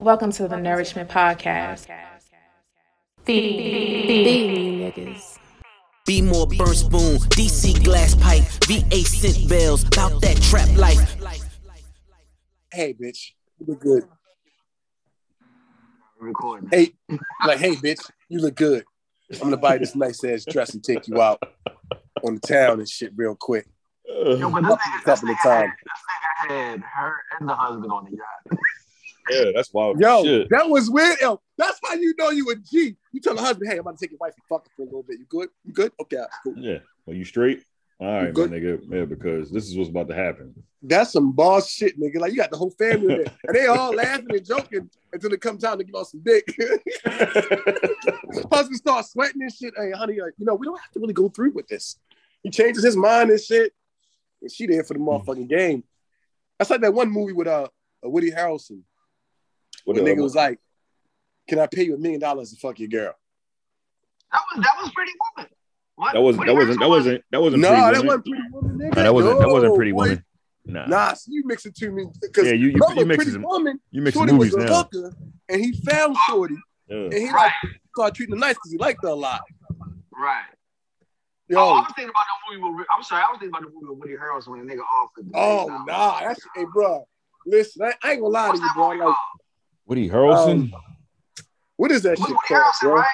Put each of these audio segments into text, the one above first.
Welcome to the Nourishment Podcast. Feed, feed niggas. Be more burn spoon, DC glass pipe, VA scent bells, about that trap life. Hey, bitch, you look good. recording. Hey, like, hey, bitch, you look good. I'm gonna buy this nice ass dress and take you out on the town and shit real quick. Yo, but this Couple- nigga, this of nigga had, times. this nigga had her and the husband on the yacht. Yeah, that's wild. Yo, Shit. that was weird. Yo, that's how you know you a G. You tell the husband, hey, I'm about to take your wife and fuck her for a little bit. You good? You good? Okay, cool. Yeah. Are you straight? All right, my nigga. Yeah, because this is what's about to happen. That's some boss shit, nigga. Like you got the whole family there, and they all laughing and joking until it comes time to give out some dick. Husband starts sweating and shit. Hey, honey, like, you know, we don't have to really go through with this. He changes his mind and shit, and she there for the motherfucking game. That's like that one movie with uh, uh Woody Harrelson. What the the- nigga was like, "Can I pay you a million dollars to fuck your girl?" That was that was pretty woman. What? that wasn't what that do you wasn't that wasn't that wasn't No, that wasn't pretty woman, nigga. No, that wasn't that wasn't No, pretty boy. woman. Nah. Nah, see, you mix it to me because Yeah, you you, you mixing pretty some woman. you mixing Shorty movies was a now. hooker, and he found Shorty, Yeah. and he Right. like started treating her nice because he liked her a lot. Right. Yo, Oh, I was thinking about the movie with. I'm sorry, I was thinking about the movie with Woody Harrelson when the nigga offered. the oh million nah, that's hey, bro. Listen, I, I ain't gonna lie to you, bro. Like, called? Woody Harrelson. Um, what is that With shit Woody called, Harrelson, bro? right?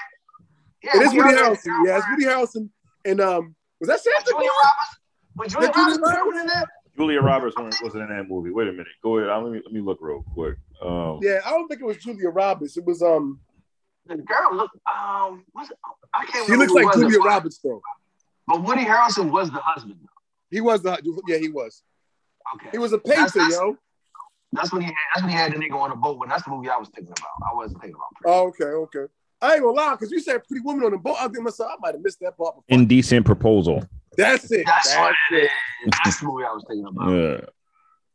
Yeah, It is Woody Harrelson, Harrelson. Yeah, it's Woody Harrelson, and um, was that With Santa? Julia Claus? Roberts. Was Julia Roberts was in that? Julia Roberts wasn't wasn't in that movie. Wait a minute. Go ahead. Let me let me look real quick. Um, Yeah, I don't think it was Julia Roberts. It was um, The girl looked. Um, what's? I can't she looks like Julia but- Roberts though. But Woody Harrelson was the husband. Though. He was the yeah, he was. Okay. He was a That's- painter, that's- yo. That's when he had, that's when he had the nigga on the boat. When that's the movie I was thinking about. I wasn't thinking about. Pretty. Oh, okay, okay. I ain't gonna lie, because you said pretty woman on the boat. I think myself, I might have missed that part. Before. Indecent proposal. That's it. That's what That's it is. That's the movie I was thinking about. Yeah.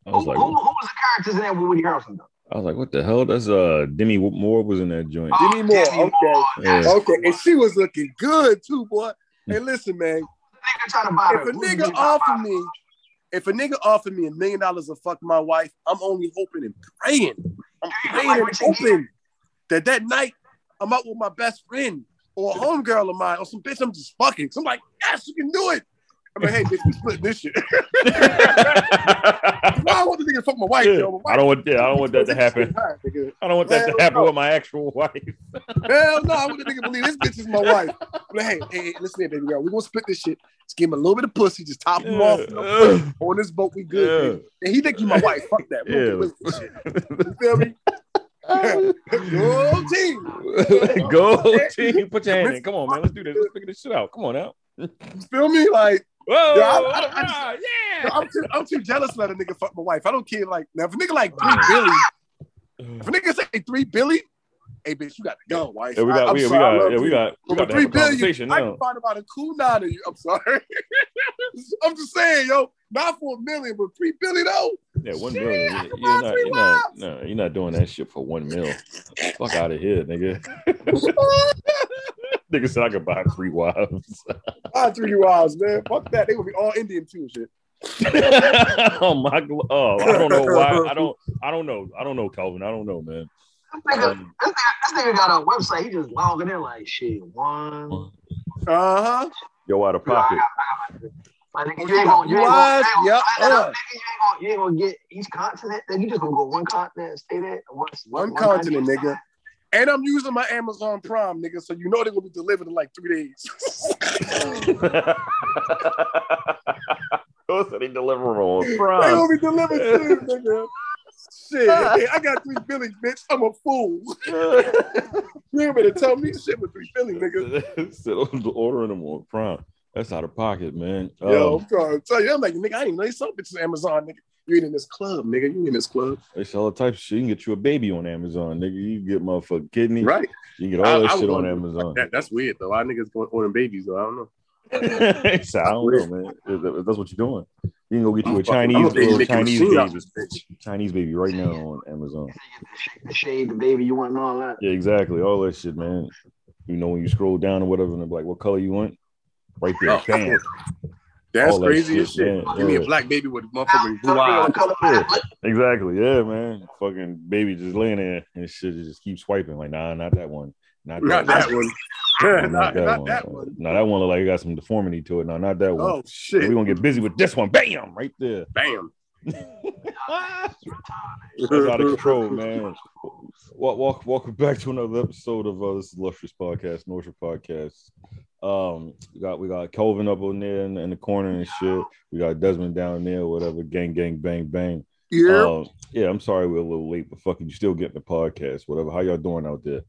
I Who, was like, who, who was the characters in that with Woody Harrelson though? I was like, what the hell? That's uh Demi Moore was in that joint. Oh, Demi Moore, Demi okay. Moore, Yeah. Okay, and she was looking good too, boy. Hey, listen, man. nigga trying to buy If a nigga trying offer me, if a nigga offered me a million dollars to fuck my wife, I'm only hoping and praying. I'm praying and hoping that that night I'm out with my best friend or a homegirl of mine or some bitch I'm just fucking. So I'm like, yes, you can do it. I'm like, hey, bitch, we split this shit. Why I want the nigga to fuck my wife, Yeah. yo? My I don't want yeah, I don't want that to happen. I don't want that to happen no. with my actual wife. Hell no, I want the nigga to believe this bitch is my wife. I'm like, hey, hey, hey, listen here, baby girl. We're gonna split this shit. Just give him a little bit of pussy, just top him off. Yeah. On this boat, we good. baby. And he think you my wife. Fuck that. We Yeah. You feel me? Go team. Go team, put your hand in. Come on, man. Let's do this. Let's figure this shit out. Come on out. You feel me? Like, Whoa, Yeah, I- I- I just- yo. I'm too, I'm too jealous to let a nigga fuck my wife. I don't care. Like, now if a nigga like three Billy, if a nigga say three Billy, hey bitch, you got to go, wife. Yeah, we got, I'm we, we sorry, I got, yeah, we got, we got three a I can find about a cool nine of you. I'm sorry. I'm just saying, yo, not for a million, but three billion though. Yeah, one Shit, million. I You're buy not, you're not, no, you're not doing that shit for one mil. Fuck out of here, nigga. nigga said I could buy three wives. Buy three wives, man. Fuck that. They gonna be all Indian too, and shit. oh my, gl- oh, I don't know why. I don't, I don't know. I don't know, Calvin. I don't know, man. This nigga, Um, this, nigga, this nigga got a website. He just logging in like shit. One. Uh huh. Yo, out of pocket. Like, nigga, you ain't gonna, you ain't gonna, you ain't gonna, you ain't gonna, you ain't gonna get each continent. Then you just gonna go one continent and stay there. One, One continent, nigga. And I'm using my Amazon Prime, nigga, so you know they're gonna be delivered in like three days. Those are they deliver on they Prime. gonna be delivered soon, nigga. Shit, uh. hey, I got three billies, bitch. I'm a fool. You ain't better tell me shit with three billies, nigga. Still ordering them on Prime. That's out of pocket, man. Yo, Um, I'm trying to tell you, I'm like, nigga, I didn't even know you saw bitches on Amazon, nigga. You ain't in this club, nigga. You in this club, they sell all types of shit. You can get you a baby on Amazon, nigga. You can get motherfucking kidney. right? You can get all that I- I shit on Amazon. That, that's weird though. Our niggas going ordering babies though. I don't know. so I don't know, man. If- if That's what you're doing. You can go get you a I'm fucking- Chinese a baby little making Chinese machine baby, bitch. Chinese baby right now on Amazon. The shade, the baby, you want and all that. Yeah, exactly. All that shit, man. You know when you scroll down or whatever, and they're like, "What color you want?" Right there, Oh, bam. That's All that crazy as shit, shit. man. Give me a black baby with Now, motherfucking blue you eyes. color Yeah. black. Exactly. Yeah, man. Fucking baby just laying there and shit just keep swiping. Like, nah, not that one. Not Not that, that one. No, not, not that one. No, that one look like it got some deformity to it. No, not that one. Oh shit! We're gonna get busy with this one. Bam! Right there. Bam. That's out of control, man. Walk, walk, welcome back to another episode of uh, this illustrious podcast, Nourishment Podcast. Um, we got we got Kelvin up on there in, in the corner and shit. We got Desmond down there, whatever. Gang, gang, bang, bang. Yeah. Um, yeah, I'm sorry we're a little late, but fucking, you still getting the podcast, whatever. How y'all doing out there?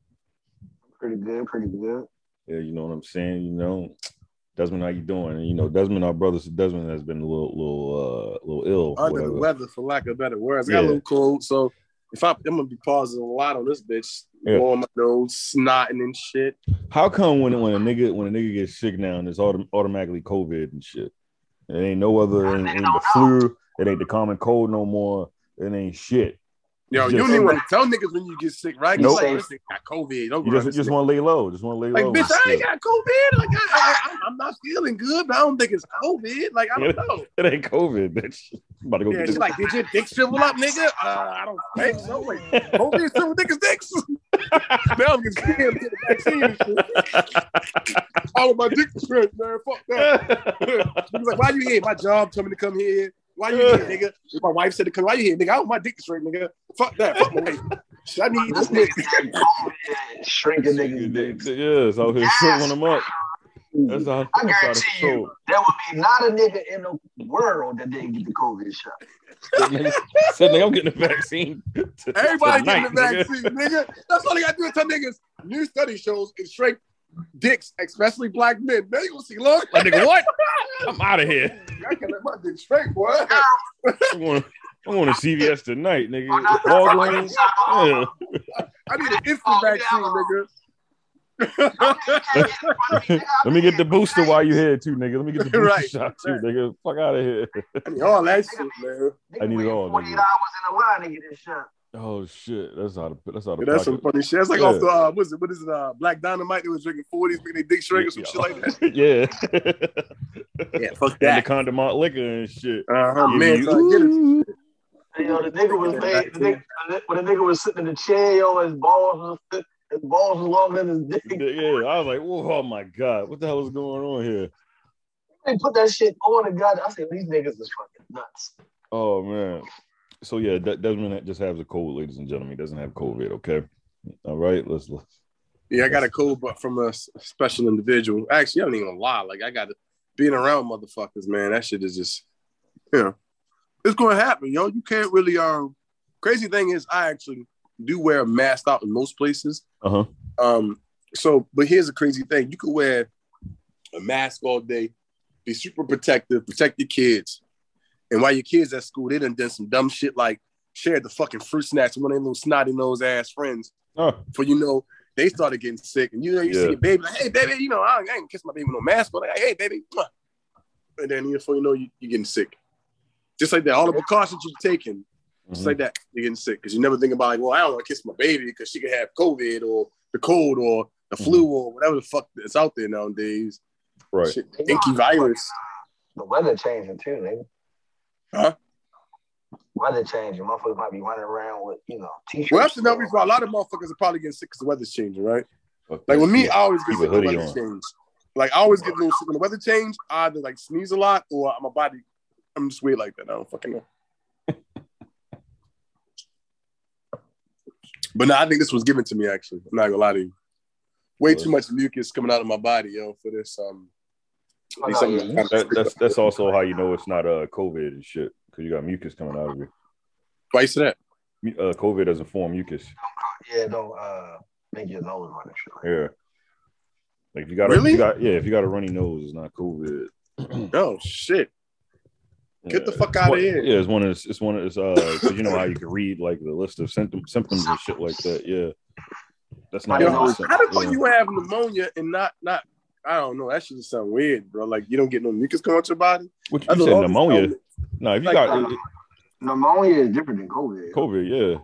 Pretty good, pretty good. Yeah, you know what I'm saying. You know, Desmond, how you doing? And you know, Desmond, our brother Desmond has been a little, little, uh, little ill. Under the weather, for lack of better words. I got a little cold, so if I, I'm gonna be pausing a lot on this bitch, Yeah. blowing my nose, snotting and shit. How come when when a nigga when a nigga gets sick now, it's autom- automatically COVID and shit? It ain't no other, it ain't, ain't the flu, it ain't the common cold no more. It ain't shit. Yo, Just- you don't even want to tell niggas when you get sick, right? Nope. Like, this got COVID. Don't You just just want to lay low, just want to lay Like, low. bitch, I ain't Yeah. got COVID. Like, I, I, I, am not feeling good, but I don't think it's COVID. Like, I don't know. It ain't COVID, bitch. I'm about to go Yeah, get she's this. like, did your dick shrivel up, nigga? Uh, I don't think so. Like, COVID shrivel niggas' dicks. now I'm getting scared to get the vaccine and shit. All of my dick shriveled, man. Fuck that. He like, why you here? My job told me to come here. Why you here, nigga? My wife said to come. Why you here, nigga? I want my dick straight, nigga. Fuck that. Fuck my wife. I need This this nigga nigga. said COVID, shrinking niggas' dicks. Yeah, it's out here shriveling them up. Mm-hmm. That's how I that's out of guarantee control. you, there would be not a nigga in the world that didn't get the COVID shot. Nigga Said nigga, I'm getting the vaccine. t- Everybody tonight, getting the vaccine, nigga. That's all they got to do is tell niggas. New study shows it shrink dicks, especially black men. Now you gonna see, look. Like nigga, what? I'm out of here. I can let my dick straight, boy. I'm going, I'm to CVS tonight, nigga. Oh, no, Walgreens. Yeah. I need an instant vaccine, nigga. Let me get the booster while you here too, nigga. Let me get the booster Right, shot too, right. nigga. Fuck out of here. I need all that shit, man. I need it all, 48 nigga. hours in a line to get this shot. Oh shit, that's out of that's out of Yeah, that's some funny shit. That's like Yeah. off the uh, what is it? What is it? Uh, Black Dynamite. They was drinking forties, making their dick shrink or some shit like that. yeah. Yeah, fuck that. and the condiment liquor and shit. Uh huh. Man, you- trying to get it. Ooh. You know, the nigga was made, the nigga, when the nigga was sitting in the chair, yo, his balls was his balls was longer than his dick. Yeah, I was like, oh my god, what the hell is going on here? They put that shit on and God, I said these niggas is fucking nuts. Oh man. So yeah, De- Desmond that just has a cold, ladies and gentlemen. He doesn't have COVID. Okay. All right. Let's. let's Yeah, I got a cold, but from a special individual. Actually, I don't even lie. Like I got to being around motherfuckers, man. That shit is just, you know, it's gonna happen, yo. You can't really. Um, crazy thing is, I actually do wear a mask out in most places. uh huh. Um, so, but here's a crazy thing: you could wear a mask all day, be super protective, protect your kids, and while your kids at school, they done done some dumb shit like shared the fucking fruit snacks with one of their little snotty nose ass friends. Oh, For you know, they started getting sick, and you know, you Yeah. see your baby like, "Hey, baby," you know, I ain't, I ain't kiss my baby with no mask, but like, "Hey, baby," and then before you know, you, you're getting sick. Just like that, all the precautions you're taking, just mhm. like that, you're getting sick because you never think about like, well, I don't want to kiss my baby because she could have COVID or the cold or the flu or whatever the fuck that's out there nowadays. right. Shit, inky virus. The weather changing too, nigga. Huh? Weather changing. Motherfuckers might be running around with, you know, t-shirts. Well, that's another reason why a lot of motherfuckers are probably getting sick because the weather's changing, right? Fuck Like with me, shit. I always get Keep sick when the weather on. change. Like I always get a little sick when the weather change. I either like sneeze a lot or my body. I'm just weird like that. I don't fucking know. But no, I think this was given to me. Actually, I'm not gonna lie to you. Way too much mucus coming out of my body, yo, for this. Um, need no, something yeah. to- That, that's that's also how you know it's not uh COVID and shit because you got mucus coming out of you. Why you say that? Uh, COVID doesn't form mucus. Yeah, don't uh, make your nose run and shit. like Yeah. Like if you got a, Really? you got yeah if you got a runny nose it's not COVID. Oh shit! Get the fuck out of here. Yeah, it's one of it's, it's one of it's uh 'cause you know how you can read like the list of symptom, symptoms and shit like that. Yeah, that's not. Yo, Yo, how the the fuck yeah. you have pneumonia and not not? I don't know. That shit just sound weird, bro. Like you don't get no mucus coming out your body. What I you thought said pneumonia? illness- No, if you like, got uh, Pneumonia is different than COVID. COVID, yeah.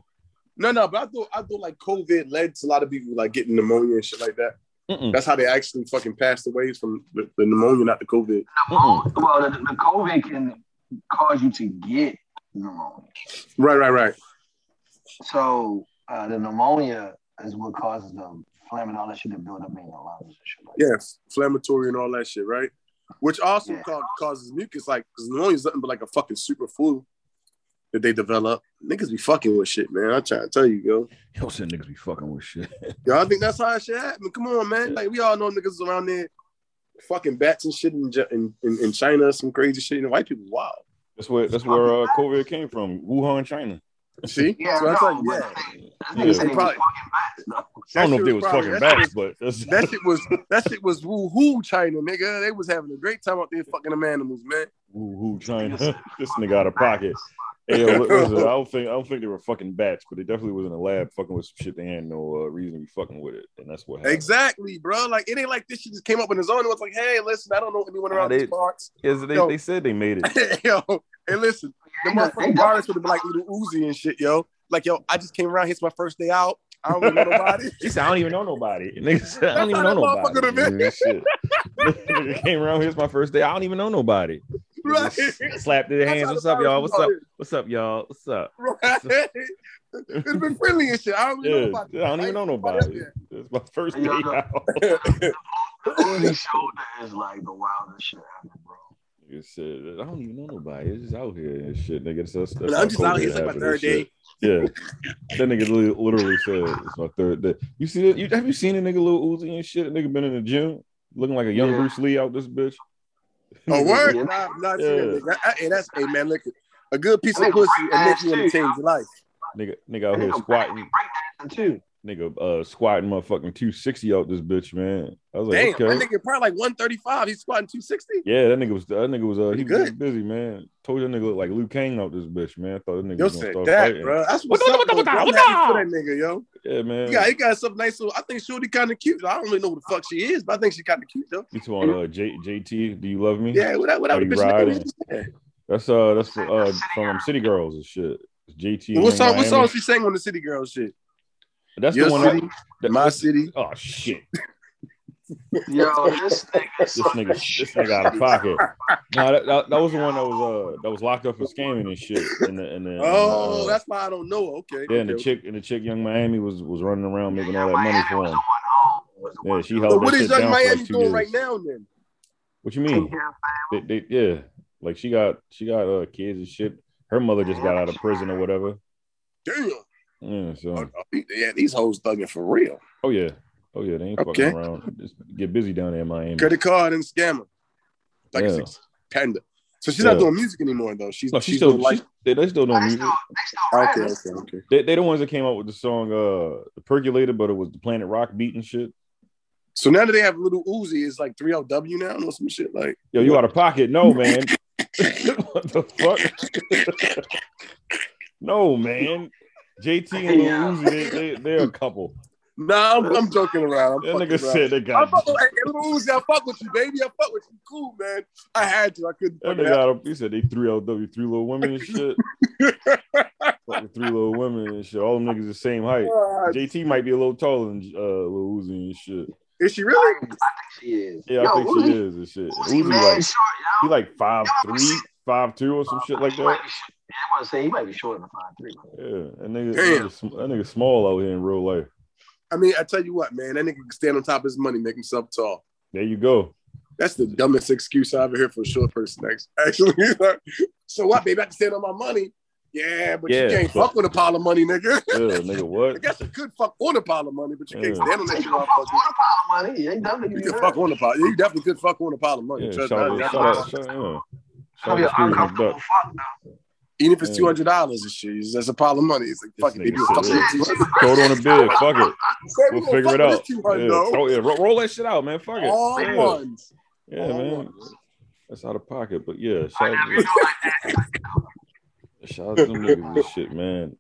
No, no, but I thought I thought like COVID led to a lot of people like getting pneumonia and shit like that. Mm-mm. That's how they actually fucking passed away from the, the pneumonia, not the COVID. Mm-mm. Well, the, the COVID can cause you to get pneumonia. Right, right, right. So uh, the pneumonia is what causes the phlegm and all that shit to build up in your lungs and shit like that. Yes, inflammatory and all that shit, right? Which also Yeah. ca- causes mucus, like because pneumonia is nothing but like a fucking super flu that they develop. Niggas be fucking with shit, man. I try to tell you, yo. Yo, said niggas be fucking with shit. Yo, I think that's how it should happen. Come on, man. Like we all know niggas around there fucking bats and shit in, in, in, in China, some crazy shit. You know, white people wow. That's where that's where uh, COVID came from. Wuhan, China. See? Yeah, so I no, tell you, but yeah. that nigga Yeah. said he was Probably- bats, though. I don't know if they shit was probably- fucking bats, but that's, That shit was that shit was woo hoo China, nigga. They was having a great time out there fucking them animals, man. who, who China. this nigga out of pocket. Hey, yo, listen, I don't think I don't think they were fucking bats, but they definitely was in a lab fucking with some shit. They had no uh, reason to be fucking with it, and that's what happened. Exactly, bro. Like it ain't like this shit just came up on its own. It was like, hey, listen, I don't know anyone around Nah, these they- parts. Yes, they, Yo. they said they made it. yo, hey, listen, the They got- motherfucking got- virus would have been like little Uzi and shit, yo. Like, yo, I just came around. It's my first day out. I don't really know nobody. He said, "I don't even know nobody." Nigga said, "I don't even know nobody." Shit. Came around. Here's my first day. I don't even know nobody. Right. Slapped their That's hands. how What's up, y'all? What's up? What's up, y'all? What's up? Right. it's been friendly and shit. I don't really Yeah, know nobody. I don't even know nobody. It's my first day out. The Uzi shoulder is like the wildest shit ever, bro. Nigga said, I don't even know nobody. It's just out here and shit, nigga. That's, that's, that's I'm just out here. It's like my third day. Yeah, that nigga literally said it's my third day. You see that? You have you seen a nigga Lil Uzi and shit? A nigga been in the gym looking like a young Yeah. Bruce Lee out this bitch. Oh, word? Yeah. Nah, not Yeah. yeah. nigga. I- Hey, that's, hey, man, look. A good piece of pussy break and make that you want to change your life. Nigga, nigga out here Nigga, squatting, break- break too. nigga uh squatting motherfucking 260 out this bitch, man. I was like, Damn, okay. that nigga probably like 135. He's squatting 260. Yeah, that nigga was that nigga was uh he Pretty was good. busy, man. Told you that nigga looked like Liu Kang out this bitch, man. I thought that nigga Yo was gonna start that, fighting. bro. That's What what's the- up. what the- though, what the- bro. I'm happy for that nigga, yo. Yeah, man. Yeah, he got something nice. So I think Shorty kind of cute. I don't really know who the fuck she is, but I think she kind of cute though. You talking uh J, JT, do you love me? Yeah, whatever. whatever Are the bitch name riding? is. Yeah. That's uh that's for, uh from City Girls and shit. It's JT. What song? What song she sang on the City Girls shit? That's Your the one. city, That, that- my city. Oh shit! Yo, this nigga, This nigga, this nigga out of pocket. No, that, that, that was the one that was uh that was locked up for scamming and shit. And the, and the, Oh, uh, that's why I don't know. Okay. yeah. And the chick and the chick, Yung Miami, was was running around making all that money for him. Yeah, she So held what that is shit Yung Miami like doing years. right now then? What you mean? They, they, yeah, like she got she got uh kids and shit. Her mother just got out of prison or whatever. Damn. Yeah, so oh, Yeah, these hoes thugging for real. oh yeah, oh yeah, they ain't Okay. fucking around. Just get busy down there in Miami. Credit card and scammer. Like Yeah. a six panda. So she's Yeah. not doing music anymore though. She's No, she she's still like they, they still doing They music. still, they still okay, okay, okay. They they the ones that came out with the song uh the Twerkulator, but it was the Planet Rock beat and shit. So now that they have little Uzi, it's like 3LW now or some shit like Yo, you out of pocket? No, man. what the fuck? no, man. JT and Lil Yeah. Uzi, they, they they're a couple. Nah, I'm, I'm joking around. I'm That nigga around. said they I got fuck with, hey, little Uzi, I fuck with you, baby. I fuck with you. Cool, man. I had to. I couldn't. that fucking nigga help out he said they three LW, three little women and shit. Fucking three little women and shit. All them niggas the same height. God. JT might be a little taller than uh Lil Uzi and shit. Is she really? I think she is. Yeah, I Yo, think Uzi, she is and shit. Uzi, Uzi man, like short, he yo. like five three, five two or some shit like He might that. be yeah, I want to say he might be shorter than five three. Yeah, that nigga, Damn. that nigga, that nigga small out here in real life. I mean, I tell you what, man. That nigga can stand on top of his money, make himself tall. There you go. That's the dumbest excuse I ever heard for a short person. Actually, so what, baby? I can stand on my money. Yeah, but Yeah, you can't but- fuck with a pile of money, nigga. Yeah, nigga, what? I guess you could fuck on a pile of money, but you can't stand on that You shit. fuck on a pile of money? You ain't dumb You do can that. fuck on a pile. You definitely could fuck on a pile of money. Yeah, Trust shout me. out, I- shout I- out, shout out, yeah. That'll be Shout an out to Scrooge uncomfortable McDuck. fuck though. Even if it's two hundred dollars and shit, that's a pile of money. It's like This fuck it, baby. nigga Fuck it. Throw it on a bid. Fuck it. We'll figure it out. Two Yeah, hundred throw- yeah, ro- roll that shit out, man. Fuck it. All yeah. ones. Yeah, All man. ones. That's out of pocket, but yeah, shout, never know like that. shout out to them niggas and shit, man.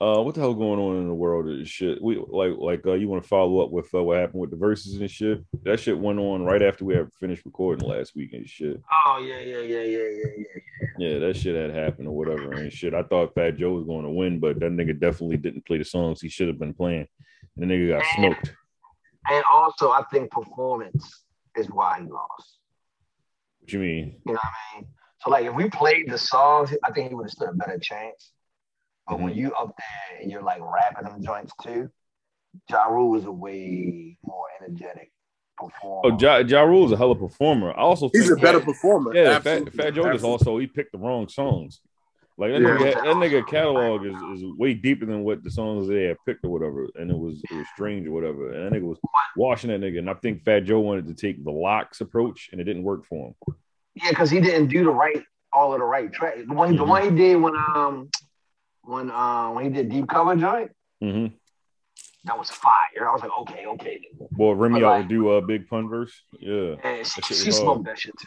Uh, what the hell going on in the world of this shit? We like like uh, you want to follow up with uh, what happened with the verses and shit. That shit went on right after we had finished recording last week and shit. Oh yeah, yeah, yeah, yeah, yeah, yeah. Yeah, that shit had happened or whatever and shit. I thought Fat Joe was going to win, but that nigga definitely didn't play the songs he should have been playing. And the nigga got smoked. And also, I think performance is why he lost. What you mean? You know what I mean? So like if we played the songs, I think he would have stood a better chance. But when Mhm. you up there and you're like rapping them joints too, Ja Rule is a way more energetic performer. Oh, Ja, ja Rule is a hell of a performer. I also He's a think, better performer. yeah, Fat, Absolutely. Fat Joe just also he picked the wrong songs. Like that Yeah. nigga, that nigga catalog is, is way deeper than what the songs they had picked or whatever, and it was it was strange or whatever. And that nigga was washing that nigga, and I think Fat Joe wanted to take the LOX approach, and it didn't work for him. Yeah, because he didn't do the right, all of the right track. The one, the Mhm. one he did when um when um when he did deep cover joint, hmm that was fire. I was like, okay, okay. Boy, Remy But out like- to do a uh, big pun verse. Yeah, And she, she smoked hard. that shit too.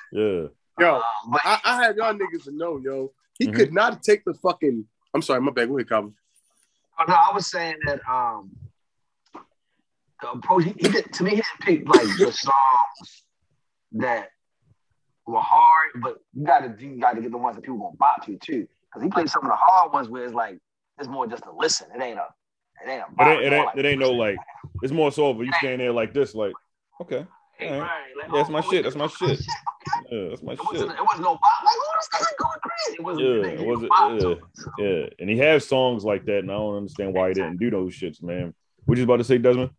yeah. Yo, Um, but I, I have y'all niggas to know, yo. He Mhm. could not take the fucking. I'm sorry, my bad. Go ahead, Calvin. Oh, no, I was saying that um the approach he, he did to me he didn't pick like the songs that were hard, but you gotta you gotta get the ones that people gonna bop to too. Because he played some of the hard ones where it's like it's more just to listen. It ain't a it ain't a But bop. it, it It's more ain't it ain't no like. It's more so of you stand there like this, like okay, hey, right, like, Yeah, that's my oh, shit, that's my shit. yeah, that's my It shit. it wasn't no bop. Like, oh, this nigga going crazy. It wasn't. Yeah, it it wasn't- yeah. to it. So, Yeah, and he has songs like that, and I don't understand why he didn't do those shits, man. What you about to say, Desmond?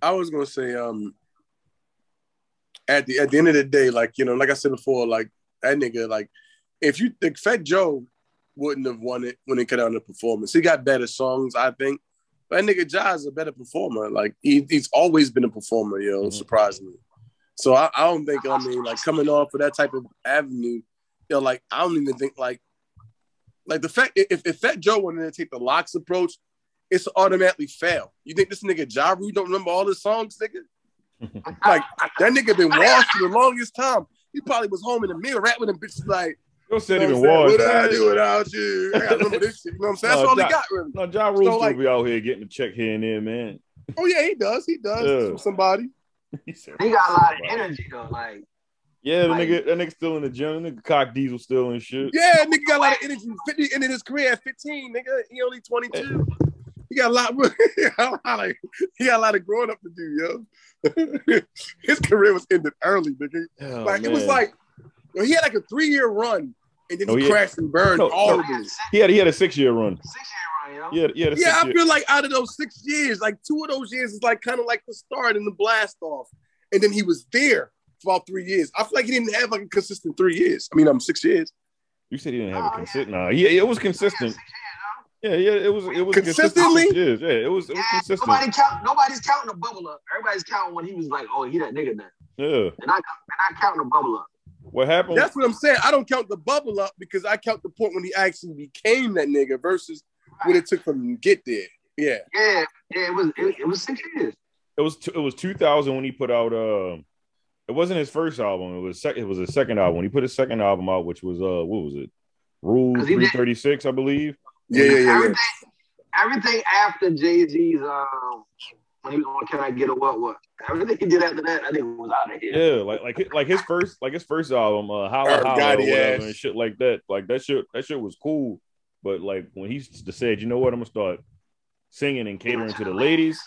I was gonna say, um, at the at the end of the day, like you know, like I said before, like that nigga, like if you think Fat Joe wouldn't have won it when it cut down the performance, he got better songs, I think. But that nigga Ja is a better performer. Like he, he's always been a performer, yo. Mhm. Surprisingly, so I, I don't think I mean like coming off of that type of avenue, yo, like I don't even think like like the fact if if Fat Joe wanted to take the LOX approach, it's automatically fail. You think this nigga Ja Rule don't remember all his songs, nigga? Like that nigga been washed for the longest time. He probably was home in the mirror rapping and bitches like, Yo said you know even what I'm saying? what I do without you? I gotta remember this shit. You know what I'm saying? That's No, all Ja- he got, really. No, Ja Rule So, still like- be out here getting a check here and there, man. Oh yeah, he does. He does. Yeah. From somebody. He said, he got a lot of energy though. Like Yeah, the Like- nigga, that nigga still in the gym. The nigga cock diesel still and shit. Yeah, nigga got a lot of energy. 50 ended his career at 15, nigga. He only 22. He got a lot. He got a lot of, he got a lot of growing up to do, yo. his career was ended early, nigga. Oh, like it was man. like yo, he had like a three year run, and then Oh, he yeah. crashed and burned No, no. horribly. he had he had a six year run. six year run, yo. He had, he Yeah, six I year. feel like out of those six years, like two of those years is like kind of like the start and the blast off, and then he was there for about three years. I feel like he didn't have like a consistent three years. I mean, I'm um, six years. You said he didn't have Oh, a yeah. consistent. Nah, yeah, it was consistent. Yeah, yeah, it was it was consistent Consistently? six years. Yeah, it was it was Yeah, consistent. nobody count. Nobody's counting the bubble up. Everybody's counting when he was like, "Oh, he that nigga now." Yeah. and I not, they're counting the bubble up. What happened? That's what I'm saying. I don't count the bubble up because I count the point when he actually became that nigga versus what it took for him to get there. Yeah. Yeah, yeah. It was it, it was six years. it was it was 2000 when he put out uh it wasn't his first album it was sec- it was his second album when he put his second album out which was uh what was it rule 'Cause he did- 336 i believe Yeah, yeah, yeah, yeah. Everything, everything after Jay Z's um when he was on Can I Get a What What. Everything he did after that, I think was out of here. yeah like like like his first like his first album uh holla holla or whatever and shit like that like that shit that shit was cool. But like when he said you know what i'm gonna start singing and catering to the ladies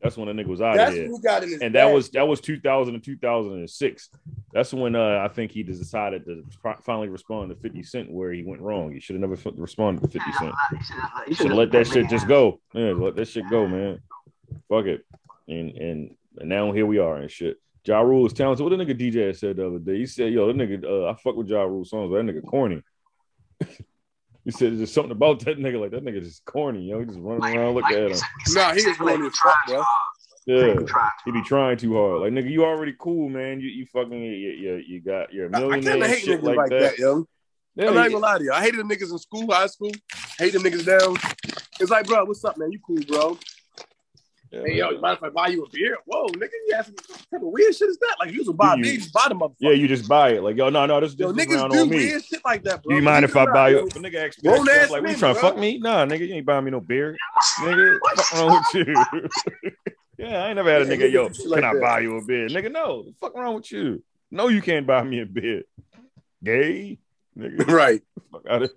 that's when the nigga was out of here. who got in his and that was that was 2000 and 2006 that's when uh, i think he decided to fi- finally respond to 50 cent where he went wrong. He should have never f- responded to 50 cent. He should have let that shit just go. Yeah let that shit go man fuck it and and, and now here we are and shit Ja Rule is talented. What the nigga DJ said the other day? He said, "Yo, that nigga, uh, I fuck with Ja Rule songs, but that nigga corny." he said, "There's something about that nigga, like that nigga just corny, yo. He just running around looking at him. Nah, he is corny as fuck, bro. Yeah, he be trying too hard. Like nigga, you already cool, man. You you fucking you you, you got you're a I, I millionaire kind of and hate shit niggas like, like that. that, yo. Yeah, I'm not even gonna lie to you. I hated them niggas in school, high school. Hate them niggas down. It's like, bro, what's up, man? You cool, bro? Yeah, Hey, yo, you mind if I buy you a beer? Whoa, nigga, you asking me what type of weird shit is that? Like, you used to buy You- just buy them up. yeah, you just buy it. Like yo, no, no, this Yo, this is niggas do on me. weird shit like that, bro. Do you mind if I buy you? Nigga asked me, like, what you trying to fuck me? Nah, nigga, you ain't buying me no beer, nigga. Fuck wrong with you? yeah, I ain't never had a Yeah, nigga. Yo, can like I that. buy you a beer, nigga? No, the fuck wrong with you? No, you can't buy me a beer. Gay, nigga. Right. Fuck out of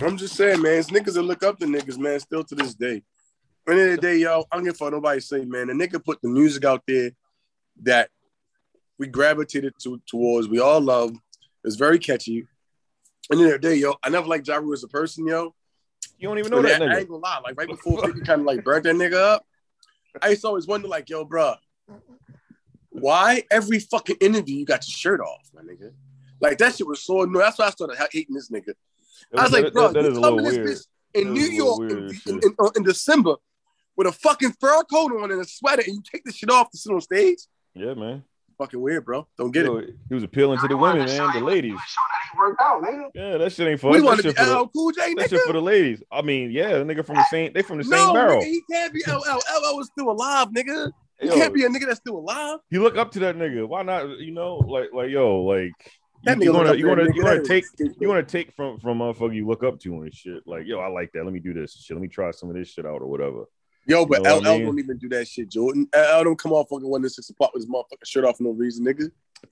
I'm just saying, man. It's niggas that look up to niggas, man, still to this day. End of the day, yo, I don't give a fuck nobody say, man. The nigga put the music out there that we gravitated to towards, we all love. It's very catchy. And the end of the day, yo, I never liked Ja Rule as a person, yo. You don't even know And that I, I ain't gonna lie, like right before 50 kind of like burnt that nigga up, I used to always wonder, like, yo, bro, why every fucking interview you got your shirt off, my nigga? Like that shit was so annoying. That's why I started hating this nigga. I was That- like, bro, that- that you come in this bitch in New is a little York in, in, in- in December with a fucking fur coat on and a sweater, and you take the shit off to sit on stage. Yeah, man. Fucking weird, bro. Don't get Yo, it. he was appealing to the women, man, the ladies. Show that he worked out. Yeah, that shit ain't for We us. want to be LL Cool J, nigga. that shit for the ladies. I mean, yeah, the nigga from the same. They from the same No, barrel. nigga, he can't be LL. LL is still alive, nigga. He Yo, can't be a nigga that's still alive. You look up to that nigga. Why not? You know, like, like, yo, like, That you, you look gonna, you to that gonna, you gonna take, you want to take from from motherfucker you look up to and shit. Like, yo, I like that. Let me do this shit. Let me try some of this shit out or whatever. Yo, but You know LL I mean? don't even do that shit, Jordan. LL don't come off fucking one to six apart with his motherfucking shirt off for no reason, nigga.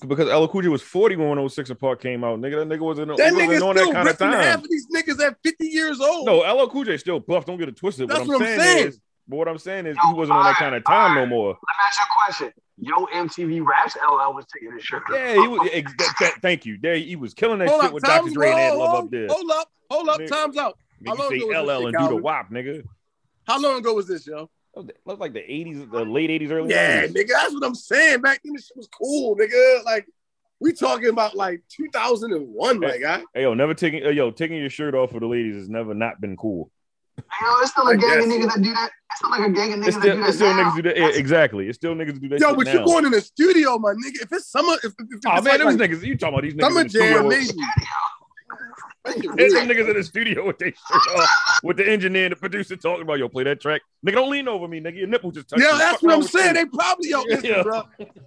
Because LL Cool J was forty when 106 apart came out. Nigga, that nigga wasn't, he That wasn't nigga on still that kind of ripping half time. of these niggas at 50 years old. No, LL Cool J still buff. Don't get it twisted. That's what I'm what I'm saying, saying. is, but what I'm saying is, he wasn't on that kind of time no more. Let me ask you a question. Yo, MTV Raps, LL was taking his shirt. off. Yeah, he was. ex- that- that- thank you. There, he was killing that hold shit up, with time's Dr. Dre and Ed hold, Love hold, up there. Hold up, hold up, Nigga. time's out. Make how you say ago was this LL and do the Calvin? WAP, nigga. How long ago was this, yo? That was, like the 80s, the late 80s, early Yeah, 90s. nigga, that's what I'm saying. Back then, this shit was cool, nigga. Like, we talking about like 2001, my guy. Hey, yo, never taking, hey, yo, taking your shirt off for the ladies has never not been cool. You know, it's still I a gang of guess. niggas that do that. It's still like a gang of niggas It's that do that. it's still now. niggas do that. Yeah, exactly. It's still niggas do that Yo, shit but now. you going in the studio, my nigga. If it's summer, if, if, if Oh it's man, like, them like niggas. You talking about these niggas summer in the studio? jam, with- maybe. There's them niggas in the studio with their shirt off, with the engineer and the producer talking about, yo, play that track. Nigga, don't lean over me, nigga. Your nipple just touched. Yeah, that's what I'm saying. They probably yo, listen, Yeah. bro.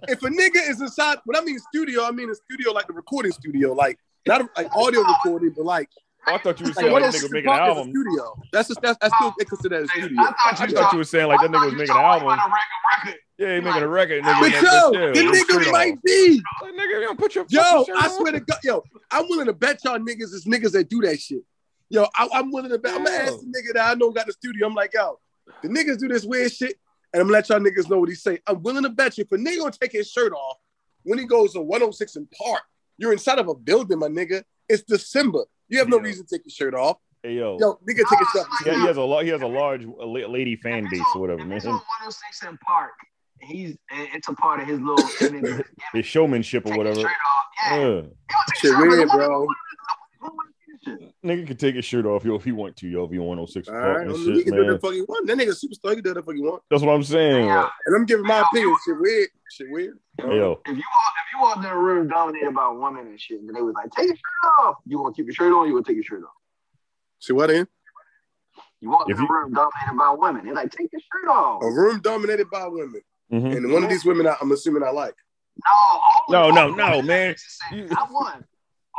If a nigga is inside, when I mean studio, I mean a studio like the recording studio, like not a, like audio recording, but like Oh, I thought you were saying one like of nigga those making an Park is a album. studio. That's just that's, that's still they consider that a studio. I thought I you, thought you were saying like that nigga was making an album. On record, Yeah, he making a record. Nigga, But and yo, the yeah, nigga might off. be. Like, nigga, you put your Yo, fucking shirt I on. swear to God, yo, I'm willing to bet y'all niggas is niggas that do that shit. Yo, I, I'm willing to bet. I'm gonna ask the nigga that I know got the studio. I'm like, yo, the niggas do this weird shit, and I'm gonna let y'all niggas know what he say. I'm willing to bet you if a nigga gonna take his shirt off when he goes to 106 in Park, you're inside of a building, my nigga. It's December. You have no Yeah. reason to take your shirt off. Hey yo, Yo, nigga, take his shirt off. yeah, he has a lot. He has a large uh, lady fan base or whatever, man. it's on 106 in Park, he's it's a part of his little image. His showmanship or Take his whatever. shirt off. Yeah. Yeah. He Shit his shirt off. weird, bro. shit. Nigga can take his shirt off, yo, if he want to, yo, if he 106 All Park right, and I mean, he shit, can do man. the fuck he want. That nigga superstar. He can do the fuck he want. That's what I'm saying. Yeah. And I'm giving my opinion. Shit weird. Shit weird. hey, yo, If you walk, if you walked in a room dominated by women and shit, and they was like, "Take your shirt off," you want to keep your shirt on? You want to take your shirt off? See what in? You walk If in a you- room dominated by women, they're like, "Take your shirt off." A room dominated by women, mhm. and one of these women, I, I'm assuming I like. No, all No, all no, the no, man. that say, You- Not one.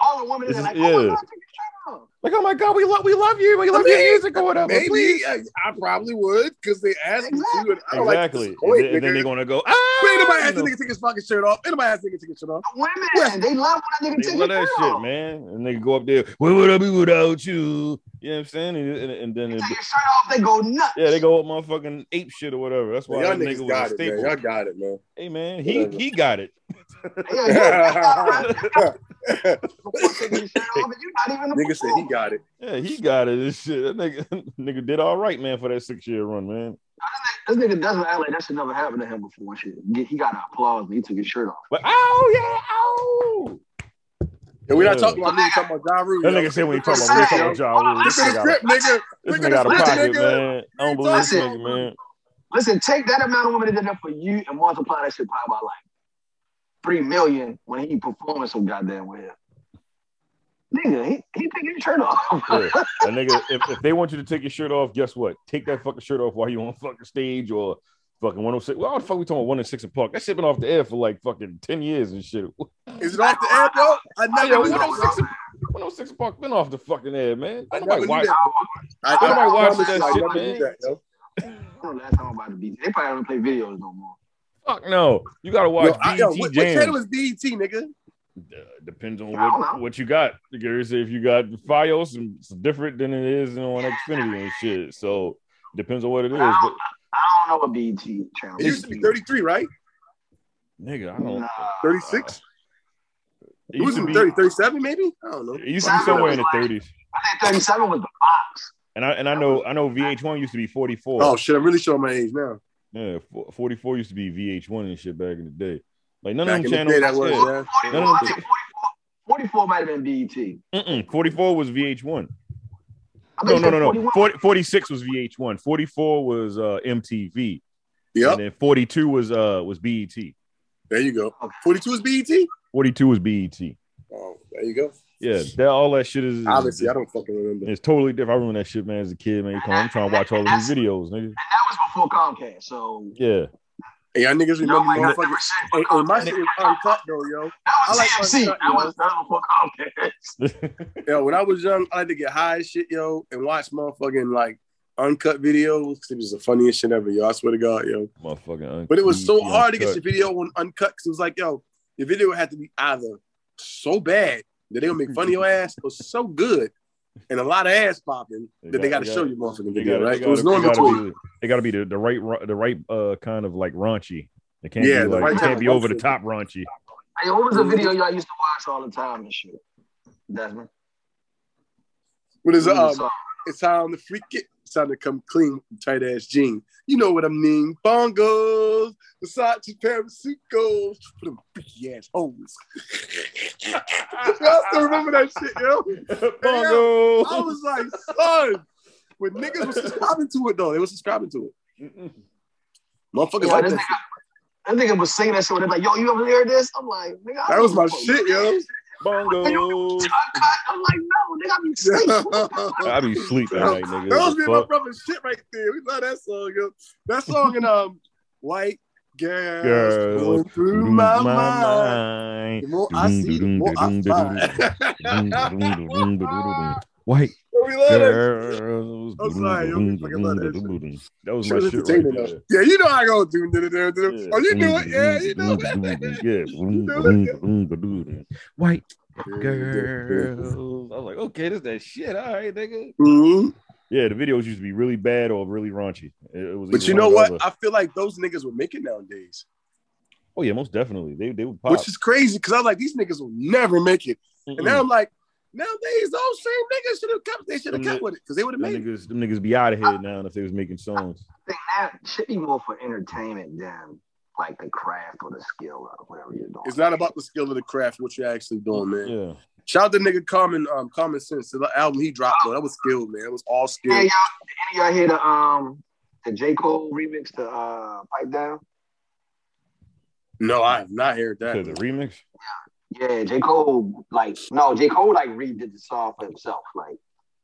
All the women This are is- like, yeah. "Oh my god, take your shirt off." Like, oh my god, we love, we love you, we love I your music or whatever. Maybe please. I, I probably would because they asked me to. And I don't Exactly. like and, then, and then they're gonna go, But ah, anybody you asked the nigga take his fucking shirt off. Anybody asked the nigga take his shirt off. Women, Yeah. they love when a nigga They take love his that shit, off. man. And they go up there, where would I be without you? You know what I'm saying? And, and, and then, it, Take your shirt off, they go nuts. yeah, they go up motherfucking ape shit or whatever. That's why y'all that nigga niggas was got a it, man. staple. Y'all got it, man. Hey, man, he Whatever. he got it. Yeah, you before taking your shirt off, and you're not even a Nigga said he got it. Yeah, he got it. This shit, that nigga, nigga did all right, man, for that six year run, man. This nigga doesn't act like that should never happen to him before. Shit, he got applause when he took his shirt off. But oh yeah, oh. And we're not Yeah. talking about nigga talking about Ja Rule. That nigga said when he talking about his talking about Ja Rule, this Look at nigga got script, nigga. this nigga at got a pocket, nigga. man. I don't believe this Listen. nigga, man. Listen, take that amount of women that did that for you and multiply that shit probably by like three million when he performing so goddamn well. Nigga, he, he taking his shirt off. Yeah. That nigga, if, if they want you to take your shirt off, guess what? Take that fucking shirt off while you on fucking stage or fucking 106. Well, the fuck we talking about 106 in Park? That shit been off the air for like fucking 10 years and shit. Is it off the air, bro? I Yo, never knew 106, that. Oh in- 106 in Park been off the fucking air, man. I Nobody never knew watch. that. I, Nobody I, I watches promise that you, I shit, never man. knew that, yo. I don't know last time about the beat. They probably don't play videos no more. Fuck no. You gotta watch Yo, I, yo, BET what, what Jams. channel is BET, nigga? Uh, depends on what, what you got. Because if you got Fios, it's different than it is on Xfinity and shit. So Depends on what it is. I don't, I don't know what BET channel. It used to be 33, right? nigga, I don't. Nah. 36? It It was used to in be. 30, 37 maybe? I don't know. It used to be somewhere in the thirties. I think 37 was the box. And I and I know I know VH1 used to be 44. Oh shit, I'm really showing my age now. Yeah, 44 used to be VH1 and shit back in the day. Like none Back of them the day, channels. that was, yeah. yeah. 44, None of them- 44, 44 might have been BET. Mm-mm, 44 was VH1. I No, no, no, no. 40, 46 was VH1. 44 was uh, MTV. Yep, And then 42 was uh was BET. there you go. 42 is BET? 42 was BET. Oh, there you go. Yeah, that all that shit is, is Obviously, I don't fucking remember. It's totally different. I remember that shit, man, as a kid, man. I'm trying to watch all of these videos, nigga. And that was before Comcast. So Yeah. Hey, y'all niggas remember like, motherfuckers? that Hey, hey, my was shit was uncut though, yo. that was I like CMC. Uncut, That yo. was, that was before Yo, when I was young, I like to get high as shit, yo, and watch motherfucking like uncut videos because it was the funniest shit ever, yo. I swear to God, yo. Motherfucking. But it was so BET hard to get Uncut. your video on uncut because it was like, yo, the video had to be either so bad that they gonna make fun of your ass or so good and a lot of ass popping They that they got- got to show you motherfucking They video, gotta, right? it was gotta- they gotta be, they gotta be the, the right the right uh kind of like raunchy. It can't Yeah, be the like right it can't be over the top raunchy. Hey, what was the video y'all used to watch all the time and shit? Desmond. What is it? Um, it's time to freak it. It's time to come clean, tight ass jeans. You know what I mean? Bongos, Versace Parasucos, for them freaky ass hoes. I still remember that shit, yo. Bongo. I was like, son, when niggas was subscribing to it though, they were subscribing to it. Motherfuckers Yeah, like that. nigga, that nigga was singing that shit. They're like, yo, you ever hear this? I'm like, nigga. That was my shit, yo. Bongo. I'm like, no, nigga, I be sleeping. I be sleeping at night, nigga. That was me and my brother's shit right there. We love that song, yo. That song in um White Girls, Girls going through my, mind. mind. The more I see, the more I find. White we love that. girls. I'm sorry, yo, fucking love that That was my shit right there. Yeah, you know I go do do do do do. Yeah. Oh, you know it. Yeah, you know it. Yeah. White girls. I was like, okay, this is that shit. All right, nigga. Mhm. Yeah, the videos used to be really bad or really raunchy. It, it was But you know what? the other. I feel like those niggas will make it nowadays, Oh yeah, most definitely. They they would pop. which is crazy because I was like, these niggas will never make it. And Mm-mm. now I'm like, nowadays those same niggas should have kept. They should have Them kept with it because they would have them made it. niggas, them niggas be out of here now if they was making songs. I think that should be more for entertainment than like the craft or the skill or whatever you're doing. It's not about the skill of the craft, what you're actually doing, man. Yeah. Shout out to nigga Common, um, Common Sense. The album he dropped, though, that was skilled, man. It was all Yeah, skilled. y'all, any of y'all hear the um the J Cole remix to uh Pipe Down? No, I have not heard that. To the remix. Yeah, yeah. J Cole like no J Cole like redid the song for himself. Like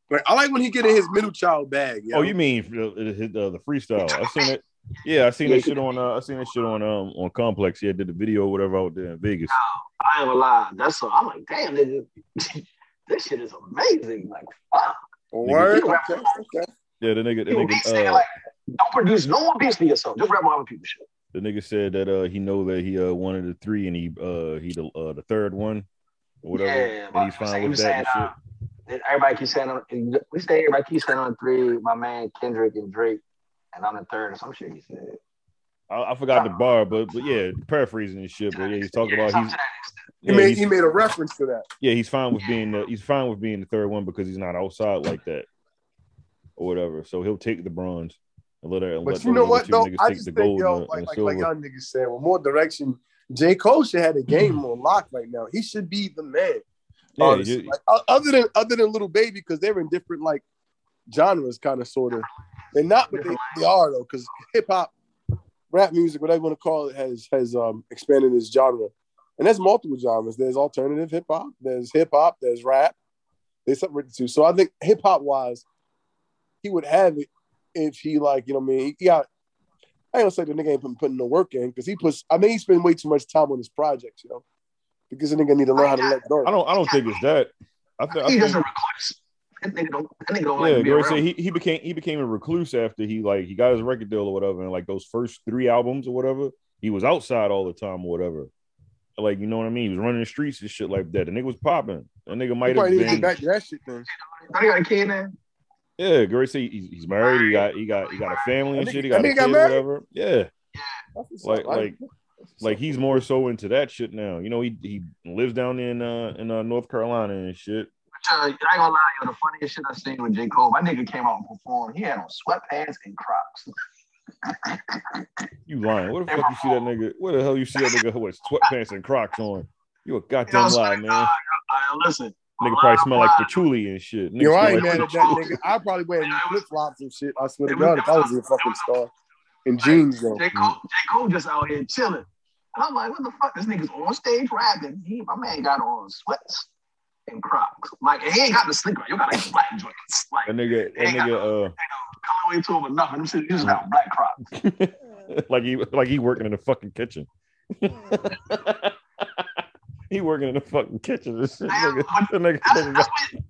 Like, I like when he get in his middle child bag. Yo. Oh, you mean the, the, the freestyle? I've seen it. Yeah, I seen that shit on. Uh, I seen that shit on um on Complex. Yeah, did the video or whatever out there in Vegas. I ain't gonna lie, that's so I'm like, damn nigga, this shit is amazing. Like fuck. Word? Nigga, Okay, okay. Yeah, the nigga, the You beat nigga, nigga uh, like don't produce no more beats for yourself. Just rap on other people's shit. the nigga said that uh he know that he uh one of the three and he uh he the uh the third one or whatever, Yeah, and he's but fine with was that and saying, shit. uh, Everybody keeps saying on we say everybody keeps saying on three, my man Kendrick and Drake, and I'm the third or some shit he said. I, I forgot the bar, but but yeah, paraphrasing and shit. But yeah, he's talking about something he's to that extent. He yeah, made he's, he made a reference to that. yeah he's fine with being the he's fine with being the third one because he's not outside like that or whatever. So he'll take the bronze and let her. and let But you know what other though? niggas I just think yo, and, like and like, silver. like y'all niggas said, with more direction, J. Cole should have a hmm. game on lock right now. He should be the man. yeah, you- Like, other than other than Little Baby, because they're in different like genres, kind of sort of. They're not, but they, they are though, because hip hop, rap music, whatever you want to call it, has has um expanded its genre. And there's multiple genres. There's alternative hip hop, there's hip hop, there's rap, there's something written too. So I think hip hop wise, he would have it if he like, you know what I mean? Yeah, I ain't gonna say the nigga ain't been putting no work in because he puts I think he spent way too much time on his projects, you know. Because the nigga need to learn how to let go. I don't I don't think it's that. I, th- I He think just a recluse. That nigga don't. That nigga don't yeah, like to be around. said he, he became he became a recluse after he like he got his record deal or whatever, and like those first three albums or whatever, he was outside all the time or whatever. Like you know what I mean? He was running the streets and shit like that. The nigga was popping. That nigga might have probably need to get been back to that shit then. Don't got a kid now? Yeah, Gary said he's, he's married. He got he got he got a family and shit. He got a that nigga got kid, whatever. Yeah, That's like like like he's more so into that shit now. You know, he he lives down in uh in uh, North Carolina and shit. Uh, I ain't gonna lie, yo, the funniest shit I've seen with J. Cole, my nigga came out and performed. He had on sweatpants and Crocs. You lying? What the fuck you see that nigga? What the hell you see that nigga with sweatpants and Crocs on? You a You know, goddamn so, lie, man. uh, listen, Nigga probably smell like patchouli and shit. Nigga Yo, I smell ain't like mad at that nigga. I'd probably wear Yeah, it was- flip flops and shit. I swear to it God, if I was a fucking star in jeans though. J. Cole, J. Cole just out here chilling. And I'm like, what the fuck? This nigga's on stage rapping. He, my man got on sweats and Crocs. Like, he ain't got the sneaker. You got like black joints. Like, That nigga, that nigga, colorway to him or nothing. Them shit, he just got black Crocs. uh, like he like he working in the fucking kitchen. he working in the fucking kitchen. This shit, nigga, that nigga, That's, nigga what,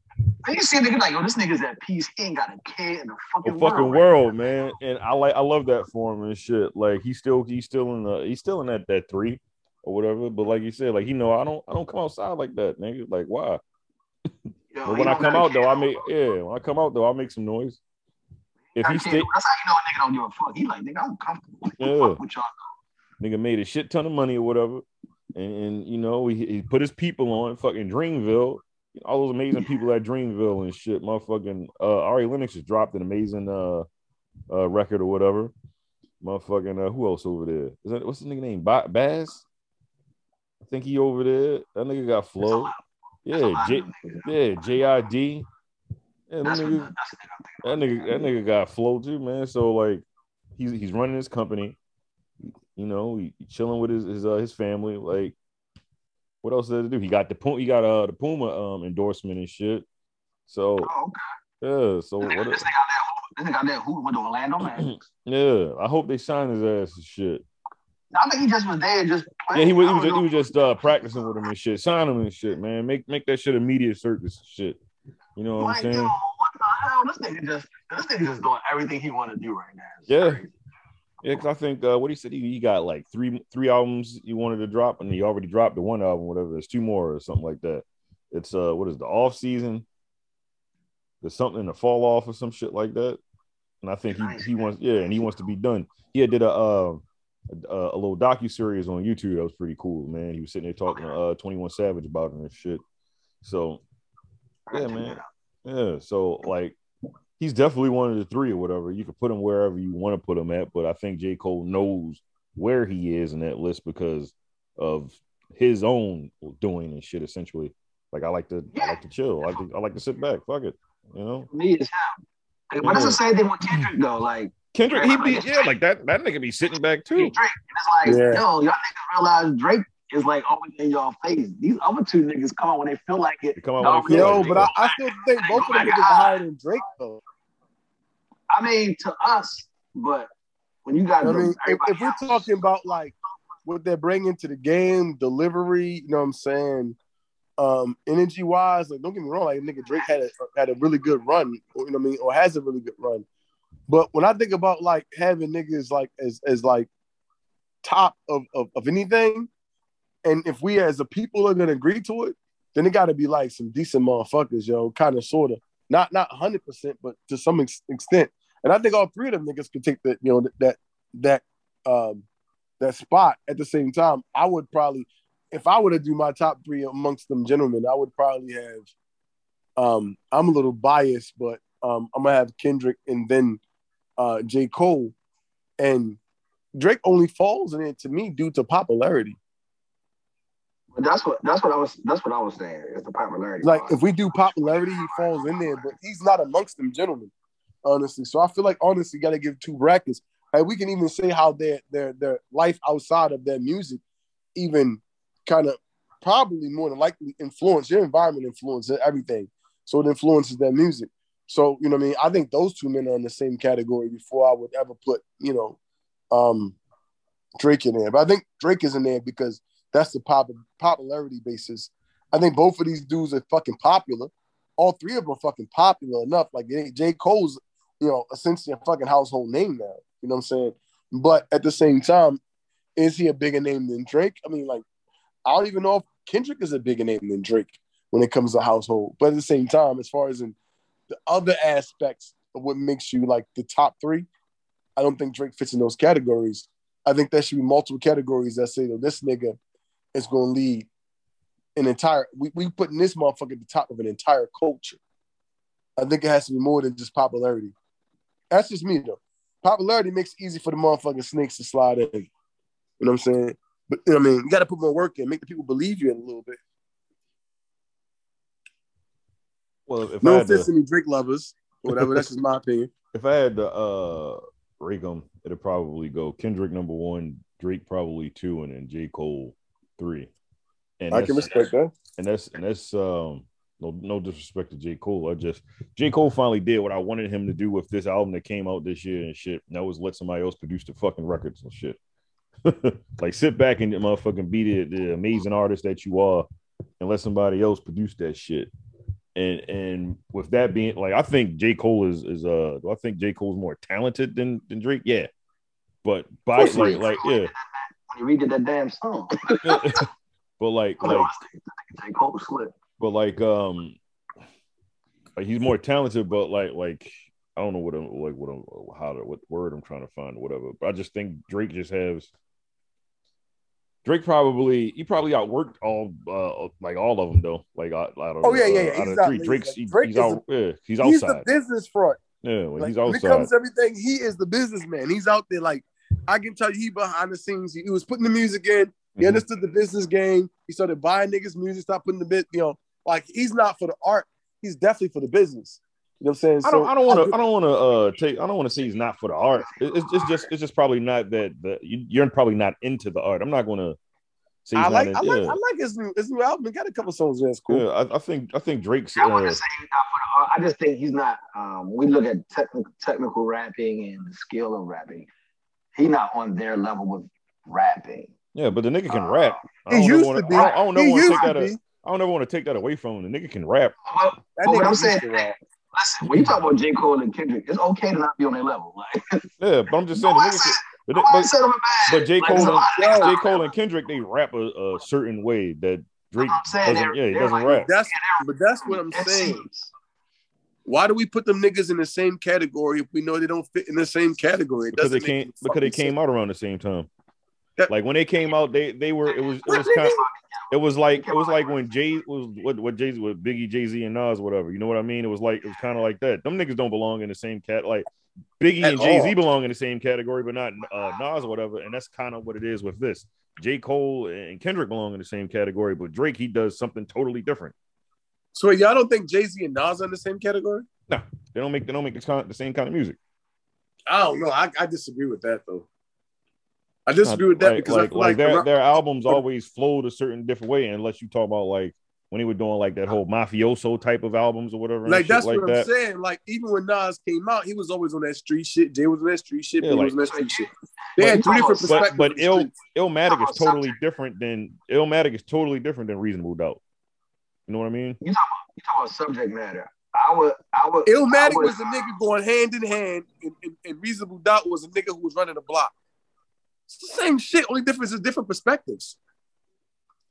and you see a nigga like, yo, this nigga's at peace. He ain't got a care in the fucking, the fucking, world. world, man. And I like I love that for him and shit. Like he's still he's still in the he's still in that that three or whatever. But like you said, like he know I don't I don't come outside like that, nigga. Like why? Yo, But when I come out though, I make yeah. When I come out though, I'll make some noise. If I he stay, That's how you know a nigga don't give a fuck. He like, nigga, I'm comfortable. Yeah. Fuck with y'all. nigga made a shit ton of money or whatever, and, and you know he, he put his people on fucking Dreamville, all those amazing people at Dreamville and shit. Motherfucking uh, Ari Lennox just dropped an amazing uh, uh record or whatever. Motherfucking uh, who else over there? Is that what's the nigga name? Ba- Bas. I think he over there. That nigga got flow. lot. That's a Yeah, J, yeah, JID. Yeah, that nigga, that's the nigga I'm thinking that nigga, that nigga got flow too, man. So like, he's he's running his company. You know, he, he chilling with his his uh, his family. Like, what else did he do? He got the Puma, he got uh the Puma um endorsement and shit. So Oh, okay. yeah, so This nigga, what? this nigga out there, this nigga out there hooting with the Orlando Magic. Yeah, I hope they sign his ass and shit. I think he just was there, just Yeah, he was he was just, he was just uh practicing with him and shit. Sign him and shit, man. Make make that shit a media circus shit. You know what I'm saying? yo, what the hell? This nigga just, this nigga just doing everything he want to do right now. It's Yeah. crazy. Yeah, because I think uh, what he said he, he got like three three albums he wanted to drop, and he already dropped the one album, whatever. There's two more or something like that. It's uh, what is the off season? There's something in the fall off or some shit like that. And I think he, he wants yeah, and he wants to be done. He did a uh, a, a little docu series on YouTube that was pretty cool, man. He was sitting there talking to uh, Twenty One Savage about it and shit. So Yeah, man. yeah, so like he's definitely one of the three or whatever. You could put him wherever you want to put him at, but I think J. Cole knows where he is in that list because of his own doing and shit. Essentially, like I like to, I like to chill. I like to, I like to sit back. Fuck it, you know. Me is him. But does it say thing with Kendrick though. Like Kendrick, he be yeah, like that. That nigga be sitting back too. Drake, and it's like, Yeah. yo, y'all niggas realize Drake is like always in y'all face. These other two niggas come on when they feel like it. They come out No, when they feel Yo, like but. I, I still think both of them niggas are higher than Drake though. I mean, to us, but when you got I mean, if, if we're talking about like what they're bringing to the game, delivery, you know what I'm saying, um, energy wise, like don't get me wrong, like nigga Drake had a had a really good run, or, you know what I mean, or has a really good run. But when I think about like having niggas like as as like top of of, of anything, and if we as a people are gonna agree to it, then it got to be like some decent motherfuckers, yo, kind of sort of, not not hundred percent, but to some ex- extent. And I think all three of them niggas could take that, you know, that that um that spot at the same time. I would probably, if I were to do my top three amongst them gentlemen, I would probably have. Um, I'm a little biased, but um, I'm gonna have Kendrick and then uh, J. Cole, and Drake only falls in it to me due to popularity. But that's what that's what I was that's what I was saying. It's the popularity. Like if we do popularity, he falls in there, but he's not amongst them gentlemen, honestly. So I feel like honestly, you got to give two brackets. Like we can even say how their their their life outside of their music, even kind of probably more than likely influence your environment, influence everything. So it influences their music. So you know what I mean. I think those two men are in the same category before I would ever put you know, um, Drake in there. But I think Drake is in there because that's the pop popularity basis. I think both of these dudes are fucking popular. All three of them are fucking popular enough. Like J. Cole's, you know, essentially a fucking household name now. You know what I'm saying? But at the same time, is he a bigger name than Drake? I mean, like, I don't even know if Kendrick is a bigger name than Drake when it comes to household. But at the same time, as far as in the other aspects of what makes you like the top three, I don't think Drake fits in those categories. I think there should be multiple categories that say that this nigga is going to lead an entire. We we putting this motherfucker at the top of an entire culture. I think it has to be more than just popularity. That's just me though. Popularity makes it easy for the motherfucking snakes to slide in. You know what I'm saying? But you know what I mean, you got to put more work in, make the people believe you in a little bit. Well, if I No had offense to any Drake lovers, whatever. that's just my opinion. if I had to uh rate them, it'd probably go Kendrick number one, Drake probably two, and then J Cole three. And I can respect that. and that's and that's um no no disrespect to J Cole. I just J Cole finally did what I wanted him to do with this album that came out this year and shit. And that was let somebody else produce the fucking records and shit. like sit back and motherfucking be the, the amazing artist that you are, and let somebody else produce that shit. And and with that being like, I think J. Cole is is uh, do I think J. Cole's more talented than than Drake? Yeah, but by he like like yeah, When you read that damn song, but like like, like J. Cole slip. but like um like he's more talented but like like i don't know what i'm like what i'm how to what word i'm trying to find or whatever. But i just think drake just has drake probably he probably outworked all uh like all of them though like out, out of, Oh, yeah, yeah, uh, yeah. out He's of three drake's Like, he- Drake he's out yeah he's He's the business front. yeah Like, he's when it comes to everything, he is the businessman. He's out there. Like I can tell you, he behind the scenes. He, he was putting the music in. He Mhm. understood the business game. He started buying niggas music. Stopped putting the bit. You know, like he's not for the art. He's definitely for the business. You know what I'm saying? I don't. I don't want to. I don't want to uh take. I don't want to say he's not for the art. It- It's, it's just. It's just probably not that. that you, you're probably not into the art. I'm not going to say I like. not. I like. yeah. I like his new. His new album. He got a couple songs that's cool. Yeah, I, I think. I think Drake's. I wouldn't Uh, say he's not for the art. I just think he's not. Um, we look at technical technical rapping and the skill of rapping. He's not on their level with rapping. yeah, but the nigga can Uh, rap. I He don't used wanna, to be. I don't, I don't He ever want to used take to that. be. a- I don't ever want to take that away from him. The nigga can rap. Well, That but what nigga I'm saying, rap. Listen, when you talk about J. Cole and Kendrick, it's okay to not be on their level. Like, Yeah, but I'm just saying. The nobody said, but, but, said I'm a bad. but J Cole there's a and lot J Cole and Kendrick they rap a, a certain way that Drake I'm saying. doesn't. They're- Yeah, he doesn't like rap. That's. But that's what I'm saying. Why do we put them niggas in the same category if we know they don't fit in the same category? It because they came because they came sense. out around the same time. Like when they came out, they they were it was it was kind it was like it was like when Jay was what what Jay with Biggie, Jay Z, and Nas, whatever. You know what I mean? It was like it was kind of like that. Them niggas don't belong in the same cat. Like Biggie At and Jay Z belong in the same category, but not uh, Nas or whatever. And that's kind of what it is with this. J Cole and Kendrick belong in the same category, but Drake he does something totally different. So y'all don't think Jay Z and Nas are in the same category? No, they don't make they don't make the, the same kind of music. I don't know. I, I disagree with that though. I disagree with that like, because like, I feel like like, their, the- their albums always flowed a certain different way, unless you talk about like when he was doing like that whole mafioso type of albums or whatever. like that's like what that. I'm saying. Like even when Nas came out, he was always on that street shit. Jay was on that street shit. Yeah, Biggie like- was on that street shit. They you had three different perspectives. but of the ill. Illmatic is totally different than Illmatic is totally different than Reasonable Doubt. You know what I mean? You talk about you talk about subject matter. I would I would Illmatic I would- was a nigga going hand in hand, and, and, and Reasonable Doubt was a nigga who was running the block. It's the same shit. Only difference is different perspectives.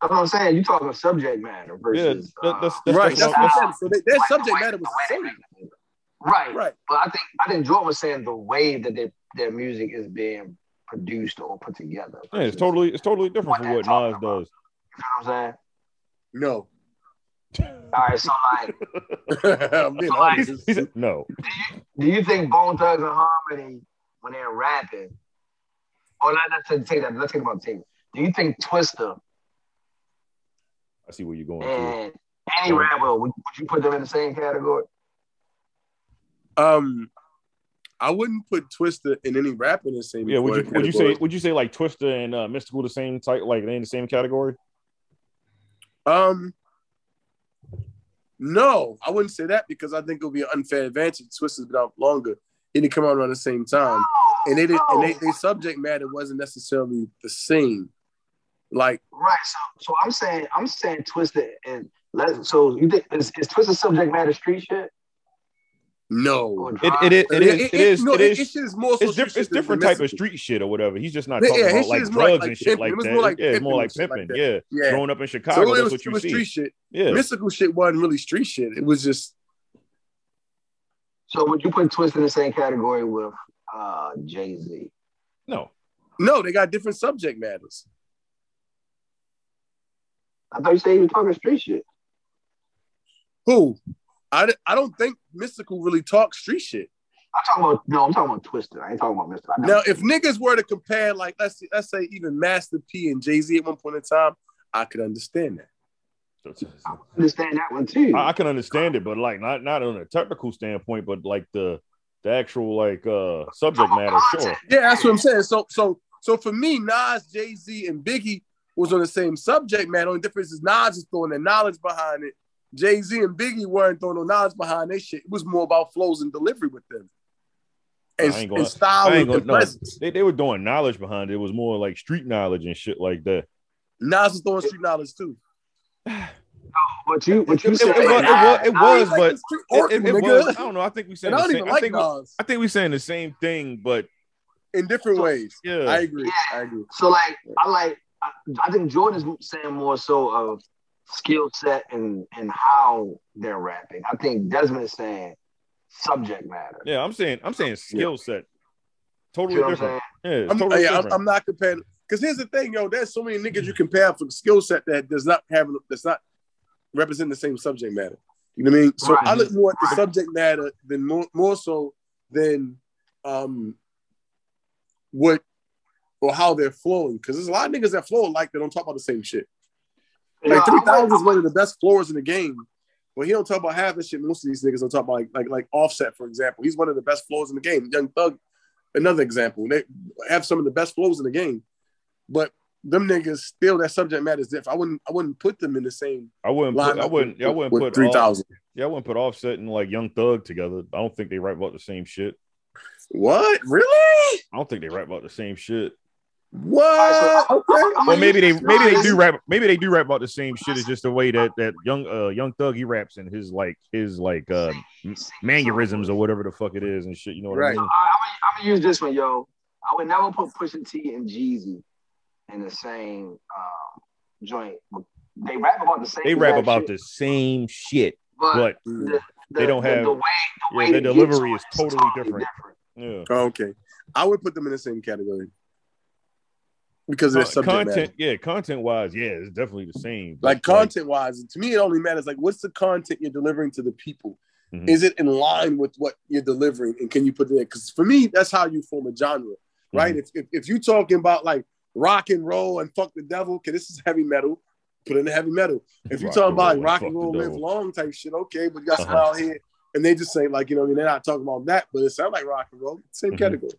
That's what I'm saying. You talking subject matter versus that- uh, that's- that's- right. That's what- what that's- I'm saying. So they, their like the subject way- matter was the the same. they make it. Right. Right. But I think I think Jordan was saying the way that their their music is being produced or put together. Yeah, it's totally it's totally different What from what Nas about. does. You know what I'm saying? No. All right, so like, I'm being Like- honest. He said, no. do you think Bone Thugs and Harmony when they're rapping, or not? Let's take that. Let's take about tape. Do you think Twista I see where you're going to. and any rapper would, would you put them in the same category? Um, I wouldn't put Twista in any rap in the same. Yeah, would you would you say would you say like Twista and uh, Mystikal the same type like they in the same category? Um, no, I wouldn't say that because I think it would be an unfair advantage. Twista's been out longer. He didn't come out around the same time, and they did, and they, oh. their subject matter wasn't necessarily the same. Like, Right. So, so I'm saying, I'm saying twisted and let. So you think is, is Twista subject matter street shit? no, oh, Or It it is it is it is no, it is It, shit more so it's, diff- it's different type of street shit or whatever. He's just not talking yeah, about like is like- drugs like and shit like It was that. more like yeah, it's more pimping like and shit like pimping. yeah. Yeah. growing up in So Chicago, it that's was, what it you was see. street shit. Yeah, Mystikal shit wasn't really street shit. It was just So would you put Twist in the same category with uh, Jay Z? No, No, they got different subject matters. I thought you said you were talking street shit. Who? I, I don't think Mystikal really talks street shit. I'm talking about no, I'm talking about Twisted. I ain't talking about Mister. Now, if niggas were to compare, like let's see, let's say even Master P and Jay Z at one point in time, I could understand that. I understand that one too. I, I can understand it, but like not not on a technical standpoint, but like the the actual like uh subject matter. Sure, Yeah, that's what I'm saying. So, so, so for me, Nas, Jay Z, and Biggie was on the same subject matter. Only difference is Nas is throwing the knowledge behind it. Jay Z and Biggie weren't throwing no knowledge behind their shit. It was more about flows and delivery with them, and, I ain't and gonna- style I ain't and, gonna and no. presence. They, they were doing knowledge behind it. It was more like street knowledge and shit like that. Nas was throwing street knowledge too. but you, but you It, said it, was, it was, it was, but the it, it, it was. I don't know. I think we saying And I don't same. even I like think we, I think we saying the same thing, but in different ways. yeah, I agree. I agree. So like I like I, I think Jordan's saying more so of skill set and and how they're rapping. I think Desmond is saying subject matter. yeah. I'm saying I'm saying skill set, You totally know what I'm different. Yeah, I'm, totally yeah, I'm, different. I'm not comparing because here's the thing, yo. There's so many niggas you compare for skill set that does not have that's not represent the same subject matter. You know what I mean? So Right. I look more at the subject matter than more more so than um what or how they're flowing. Because there's a lot of niggas that flow like they don't talk about the same shit. Like three thousand is one of the best floors in the game. But he don't talk about half the shit. Most of these niggas don't talk about like like like Offset, for example. He's one of the best floors in the game. Young Thug, another example. They have some of the best flows in the game. But them niggas still that subject matter is different. I wouldn't I wouldn't put them in the same I wouldn't. line. Put, I wouldn't. I wouldn't put three thousand. Yeah, I wouldn't put Offset and like Young Thug together. I don't think they rap about the same shit. What? Really? I don't think they rap about the same shit. What? Alright, okay. I'm Or gonna maybe they maybe they do rap maybe they do rap about the same shit. It's just the way that that young uh young thug he raps and his like his like uh m- mannerisms or whatever the fuck it is and shit. You know what Right. I mean? I, I'm, gonna, I'm gonna use this one, yo. I would never put Pusha T and Jeezy in the same um, joint. They rap about the same. They rap about shit, the same shit, but, but the, the, they don't the, have- the way the way yeah, their they get delivery is it totally different. yeah. Oh, okay. I would put them in the same category. Because of their Con- content, matter. yeah, content wise, yeah, it's definitely the same. Like content wise, to me, it only matters like what's the content you're delivering to the people. Mhm. Is it in line with what you're delivering, and can you put it in? Because for me, that's how you form a genre, Mm-hmm. right? If, if if you're talking about like rock and roll and fuck the devil, okay, this is heavy metal. Put in the heavy metal. If you're Rock talking about like rock and and roll live long type shit, okay, but you got some Uh-huh. out here, and they just say like you know, I mean, they're not talking about that, but it sounds like rock and roll, same Mhm. category.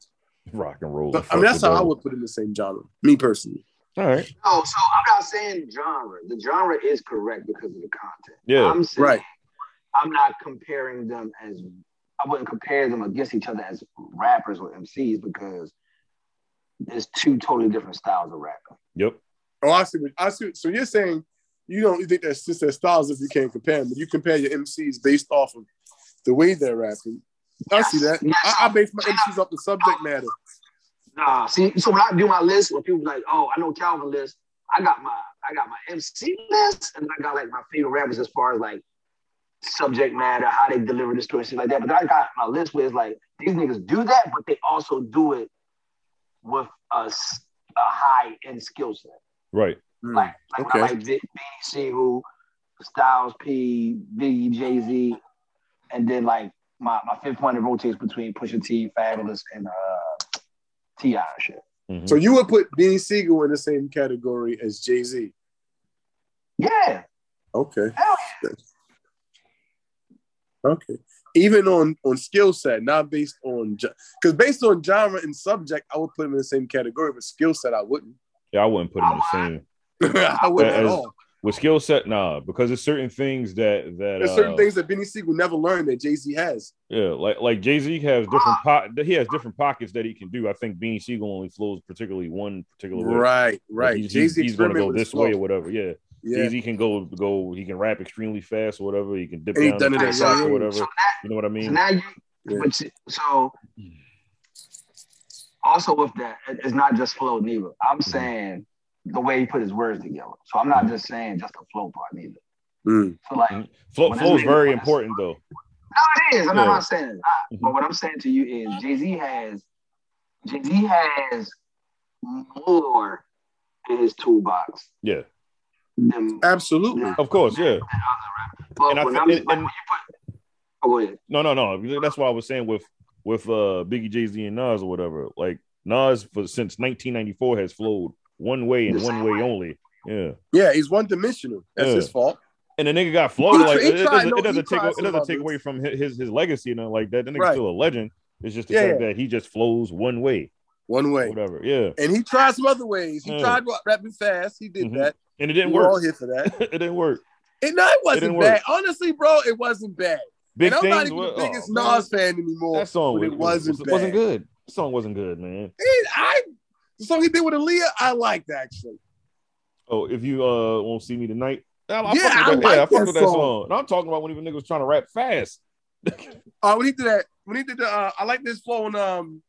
rock and roll. So, and I mean, that's the how I would put in the same genre. Me personally. All right, No, so I'm not saying genre. The genre is correct because of the content. Yeah. I'm saying Right. I'm not comparing them as I wouldn't compare them against each other as rappers or MCs because there's two totally different styles of rapping. yep. Oh, I see. what- I see. So you're saying you don't you think that's just their styles if you can't compare them, but you compare your MCs based off of the way they're rapping. I see that. I, I base my MCs off the subject matter. Nah, see, so when I do my list, when people like, oh, I know Calvin list, I got my I got my MC list, and I got like my favorite rappers as far as like subject matter, how they deliver the story, shit like that. But I got my list where it's like these niggas do that, but they also do it with a, a high end skill set. Right. Like, like Okay. like Big BC, who Styles P, Biggie, Jay Z, and then like my, my fifth one that rotates between Pusha T, Fabolous, and uh, T.I. and shit. Mhm. So you would put Beanie Sigel in the same category as Jay Z. Yeah, Okay. hell Okay. Even on on skill set, not based on because based on genre and subject, I would put him in the same category, but skill set I wouldn't. yeah, I wouldn't put him in the same. I wouldn't at all. With skill set, nah, because there's certain things that that There's certain uh, things that Benny Sigel never learned that Jay Z has. Yeah, like like Jay Z has different po- he has different pockets that he can do. I think Benny Sigel only flows particularly one particular way. Right, right. he's, Jay he's, Z he's gonna go this way or whatever. Yeah, Yeah. Jay Z can go go. He can rap extremely fast or whatever. He can dip And he down done it the at or whatever. So that, You know what I so mean? now you, Yeah. but see- so also with that, it's not just flow neither. I'm Mm-hmm. saying the way he put his words together. So I'm not just saying just the flow part neither. Mm. So like Mhm. Flow flow is very when this- important though. No, it is. I'm Yeah. not saying it's not. But what I'm saying to you is Jay Z has Jay Z has more in his toolbox Yeah, than Absolutely. of course. Yeah. But And I when I'm and- like, and- when put, oh, go ahead. No, no, no. That's why I was saying with with uh Biggie, Jay Z, and Nas or whatever. Like Nas for since 1994 has flowed one way and one way way. only. Yeah. Yeah, he's one dimensional. That's Yeah. his fault. And the nigga got flowed. Like tr- it, it doesn't, no, it doesn't take it doesn't take away from his his, his legacy and nothing like that. The nigga's Right. still a legend. It's just the Yeah, fact that he just flows one way. One way. Whatever. Yeah. And he tried some other ways. He Yeah. tried rapping fast. He did Mhm. that. And it didn't We're all work. here for that. it didn't work. And no, it wasn't didn't bad. work. Honestly, bro, it wasn't bad. Big and I'm not even the biggest oh, man. Nas fan anymore. That song was, it wasn't was, wasn't good. The song wasn't good, man. It- I the song he did with Aaliyah, I liked actually. Oh, if you uh won't see me tonight. I, I Yeah, fuck I with that. like yeah, I fuck that with that song. song. And I'm talking about when even niggas trying to rap fast. Uh, when he did that, when he did the, uh, I like this flow on um,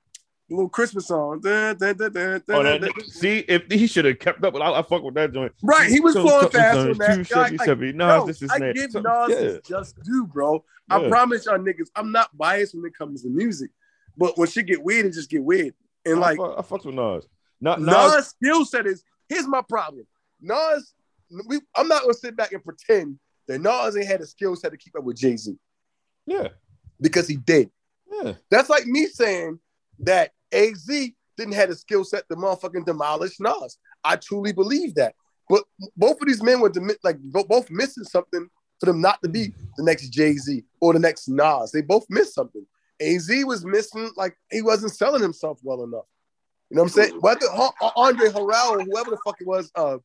little Christmas song. Dun, dun, dun, dun, Oh, that, dun. see, if he should have kept up with, I, I fuck with that joint. Right, he was Some- flowing fast on that. two seventy like, seven. Nas, bro, this is I give Some- Nas yeah. his just due, bro. I Yeah. promise y'all niggas, I'm not biased when it comes to music, but when shit get weird, it just get weird. And I like fuck, I fucks with Nas. Not Nas, Nas. skill set is here's my problem. Nas, we, I'm not gonna sit back and pretend that Nas ain't had a skill set to keep up with Jay Z Yeah, because he did. yeah. That's like me saying that AZ didn't have a skill set to motherfucking demolish Nas. I truly believe that. But both of these men were demi- like both missing something for them not to be the next Jay Z or the next Nas. They both missed something. AZ was missing like he wasn't selling himself well enough. You know what I'm saying? Whether Andre Harrell or whoever the fuck it was, uh,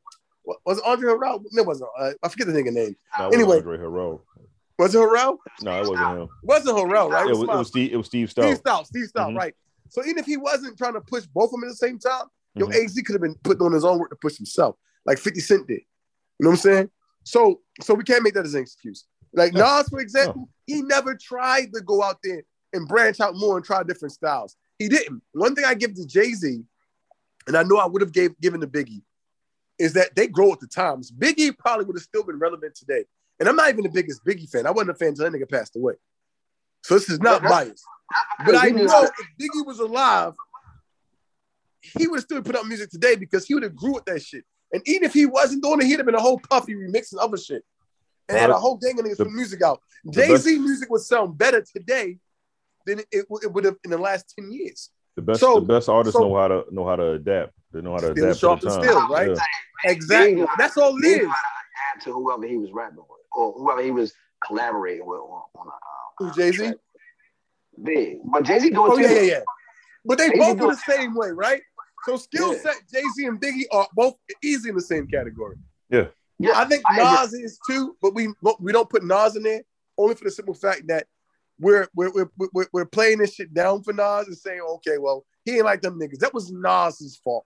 was it Andre Harrell? No, it wasn't. Uh, I forget the nigga name. No, it Anyway. Andre Harrell. Was it Harrell? No, it wasn't him. It wasn't Harrell, right? It was, it was Steve. It was Steve Steve Stoute. Stoute, Steve Stoute, Mhm. right. So even if he wasn't trying to push both of them at the same time, yo, Mhm. AZ could have been putting on his own work to push himself, like 50 Cent did. You know what I'm saying? So so we can't make that as an excuse. Like No. Nas, for example, he never tried to go out there and branch out more and try different styles. He didn't. One thing I give to Jay-Z, and I know I would have gave given to Biggie, is that they grow with the times. Biggie probably would have still been relevant today. And I'm not even the biggest Biggie fan. I wasn't a fan until that nigga passed away. So this is not Yeah, biased. But I know if Biggie was alive, he would have still put out music today because he would have grew with that shit. And even if he wasn't doing it, he'd have been a whole puffy remixing other shit. And had a whole gang of niggas put music out. Jay Z music would sound better today than it, it, it would have in the last 10 years. The best, So- the best artists so- know how to know how to adapt. They know how to Still adapt sharp to the time. still, right? Yeah. Exactly. That's all it He is. knew how to whoever he was rapping with, or whoever he was collaborating with on, on a, Who, uh, Jay-Z? Track. Big, but Jay Z do it Oh, too. yeah, yeah, yeah. But they Jay-Z both do are the same way, right? So skill Yeah. set, Jay Z and Biggie are both easy in the same category. Yeah, Yeah, I think I. Nas is too, but we we don't put Nas in there only for the simple fact that we're we're we're, we're, we're playing this shit down for Nas and saying, okay, well, he ain't like them niggas. That was Nas's fault.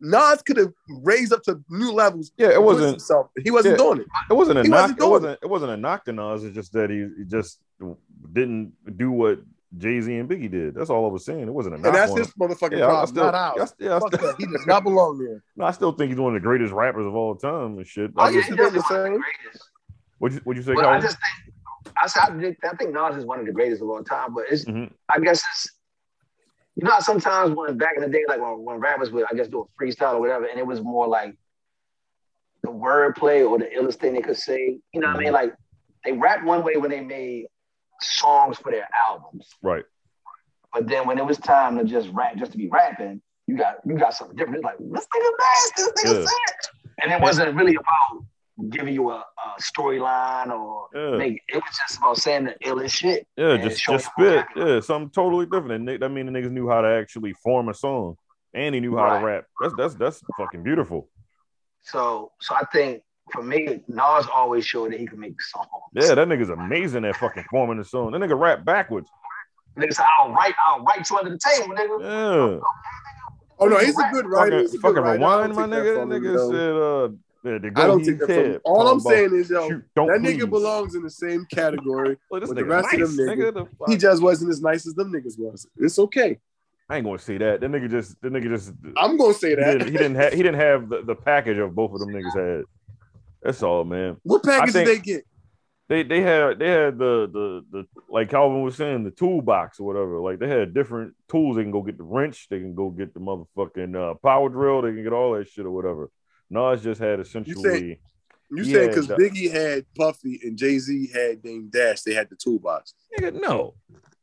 Nas could have raised up to new levels. Yeah, it wasn't. himself. He wasn't Yeah. doing it. It wasn't a He knock. wasn't it wasn't. It wasn't a knock to Nas. It's just that he, he just didn't do what Jay Z and Biggie did. That's all I was saying. It wasn't a knock. And that's on his him. motherfucking Yeah, I, I problem, still, not ours. Yeah, Fuck still. He does not belong there. no, I still think he's one of the greatest rappers of all time and shit. Oh, I yeah, just, he he does the one of the same. greatest. what'd you, what'd you say, But I just think I said I think, Nas is one of the greatest of all time. But it's Mhm. I guess it's you know sometimes when back in the day, like when, when rappers would I guess do a freestyle or whatever, and it was more like the wordplay or the illest thing they could say. You know what I mean? Like they rap one way when they made songs for their albums, Right. but then when it was time to just rap, just to be rapping, you got you got something different. It's like this nigga nice, this nigga Yeah. sick, and it wasn't really about giving you a, a storyline or Yeah. make it was just about saying the illest shit. Yeah, just just spit. Yeah, something totally different. And they- that mean the niggas knew how to actually form a song, and he knew how Right. to rap. That's that's that's fucking beautiful. So so I think for me, Nas always showed that he could make songs. Yeah, that nigga's amazing at fucking forming a song. That nigga rap backwards. Nigga said, I'll write, I'll write you under the table, nigga. Yeah, Oh no, he's a good writer. fucking, He's good fucking writer. Rewind, my nigga. That nigga though. said, uh, yeah, the I don't go take that from All I'm saying is, yo, shoot, don't that please. nigga belongs in the same category. Look, this with the nigga rest of nice, them nigga. niggas. The? He just wasn't as nice as them niggas was. It's okay. I ain't gonna say that. That nigga just, that nigga just, I'm gonna say he that. didn't, he didn't have, he didn't have the, the package of both of them niggas had. That's all, man. What package did they get? they they had they had the the the like Calvin was saying the toolbox or whatever. Like they had different tools. They can go get the wrench. They can go get the motherfucking uh, power drill. They can get all that shit or whatever. Nas just had essentially. You Yeah, saying because the- Biggie had Puffy and Jay Z had Dame Dash, they had the toolbox. Nigga, no.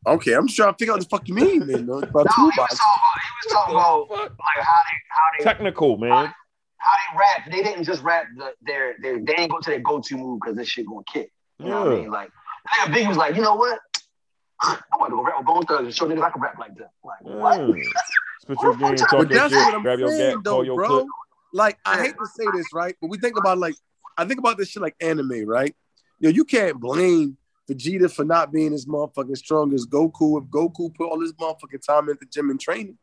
Okay, I'm just trying to figure out what the fuck you mean, man. though, About No, he was toolbox. talking about, was talking about like how they how they Technical, man. How they rap. They didn't just rap the, their their they didn't go to their go to move because this shit gonna kick. You know what I mean? Like nigga Biggie was like, you know what? I want to go rap with Bone Thugs and show niggas I can rap like that. Like what? Yeah. Spit your game, talk But that's shit, what I'm grab your saying, gap, though, call your bro. clip. Like, I hate to say this, right? But we think about like, I think about this shit like anime, right? Yo, you can't blame Vegeta for not being as motherfucking strong as Goku if Goku put all his motherfucking time into the gym and training.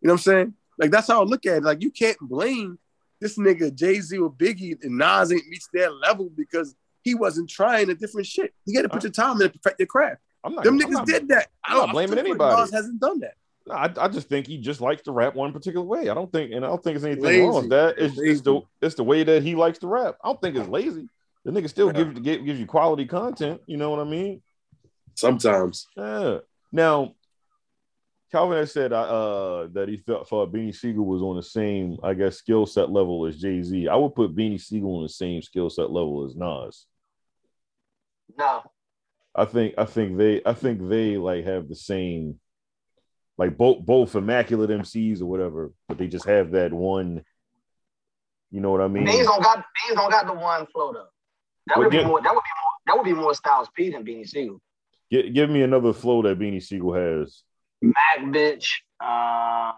You know what I'm saying? Like that's how I look at it. Like you can't blame this nigga Jay Z or Biggie and Nas ain't reached their level because he wasn't trying a different shit. You got to put your time in to perfect your craft. I'm not. Them I'm niggas not- did that. I I'm not don't- I blaming anybody. Nas hasn't done that. No, I, I just think he just likes to rap one particular way. I don't think, and I don't think there's anything Lazy. wrong with that. It's, it's the it's the way that he likes to rap. I don't think it's lazy. The nigga still Yeah. gives give, gives you quality content. You know what I mean? Sometimes. Yeah. Now, Calvin has said uh, uh, that he felt thought Beanie Sigel was on the same, I guess, skill set level as Jay Z. I would put Beanie Sigel on the same skill set level as Nas. No. I think I think they I think they like have the same like both both immaculate MCs or whatever, but they just have that one. You know what I mean? Beans don't got Beans don't got the one flow though. That would be more that would be more that would be more Styles P than Beanie Sigel. Gi- give me another flow that Beanie Sigel has. Mac bitch. Um,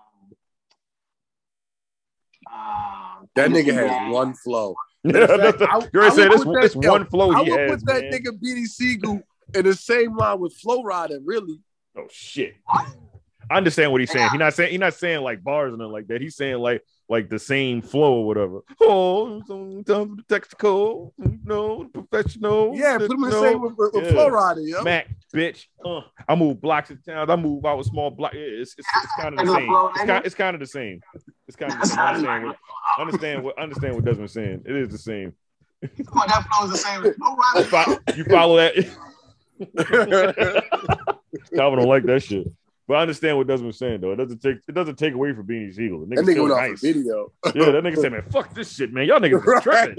um, That nigga Gang. has one flow. Yeah, fact, I- you're I gonna say this, put this yo, one flow I he would has. put that man. nigga Beanie Sigel in the same line with Flo Rida, really. Oh shit. I understand what he's saying. He's not saying he's not saying like bars and nothing like that. He's saying like like the same flow or whatever. Oh, sometimes the textical, no, professional. Yeah, put him in the same with, with, with Yeah. Flo Rida, yo. Mac, bitch. Uh, I move blocks of town. I move out with small blocks. It's, it's, it's kind of the same. It's kind, it's kind of the same. It's kind of the same. Understand what, understand what understand what Desmond's saying. It is the same. Come on, that flow is the same. No You, right. you follow that? Calvin don't like that shit. But I understand what Desmond's saying though. It doesn't take it doesn't take away from Beanie Sigel. The That nigga still went off nice. video. Yeah, that nigga said, man, fuck this shit, man. Y'all niggas is tripping.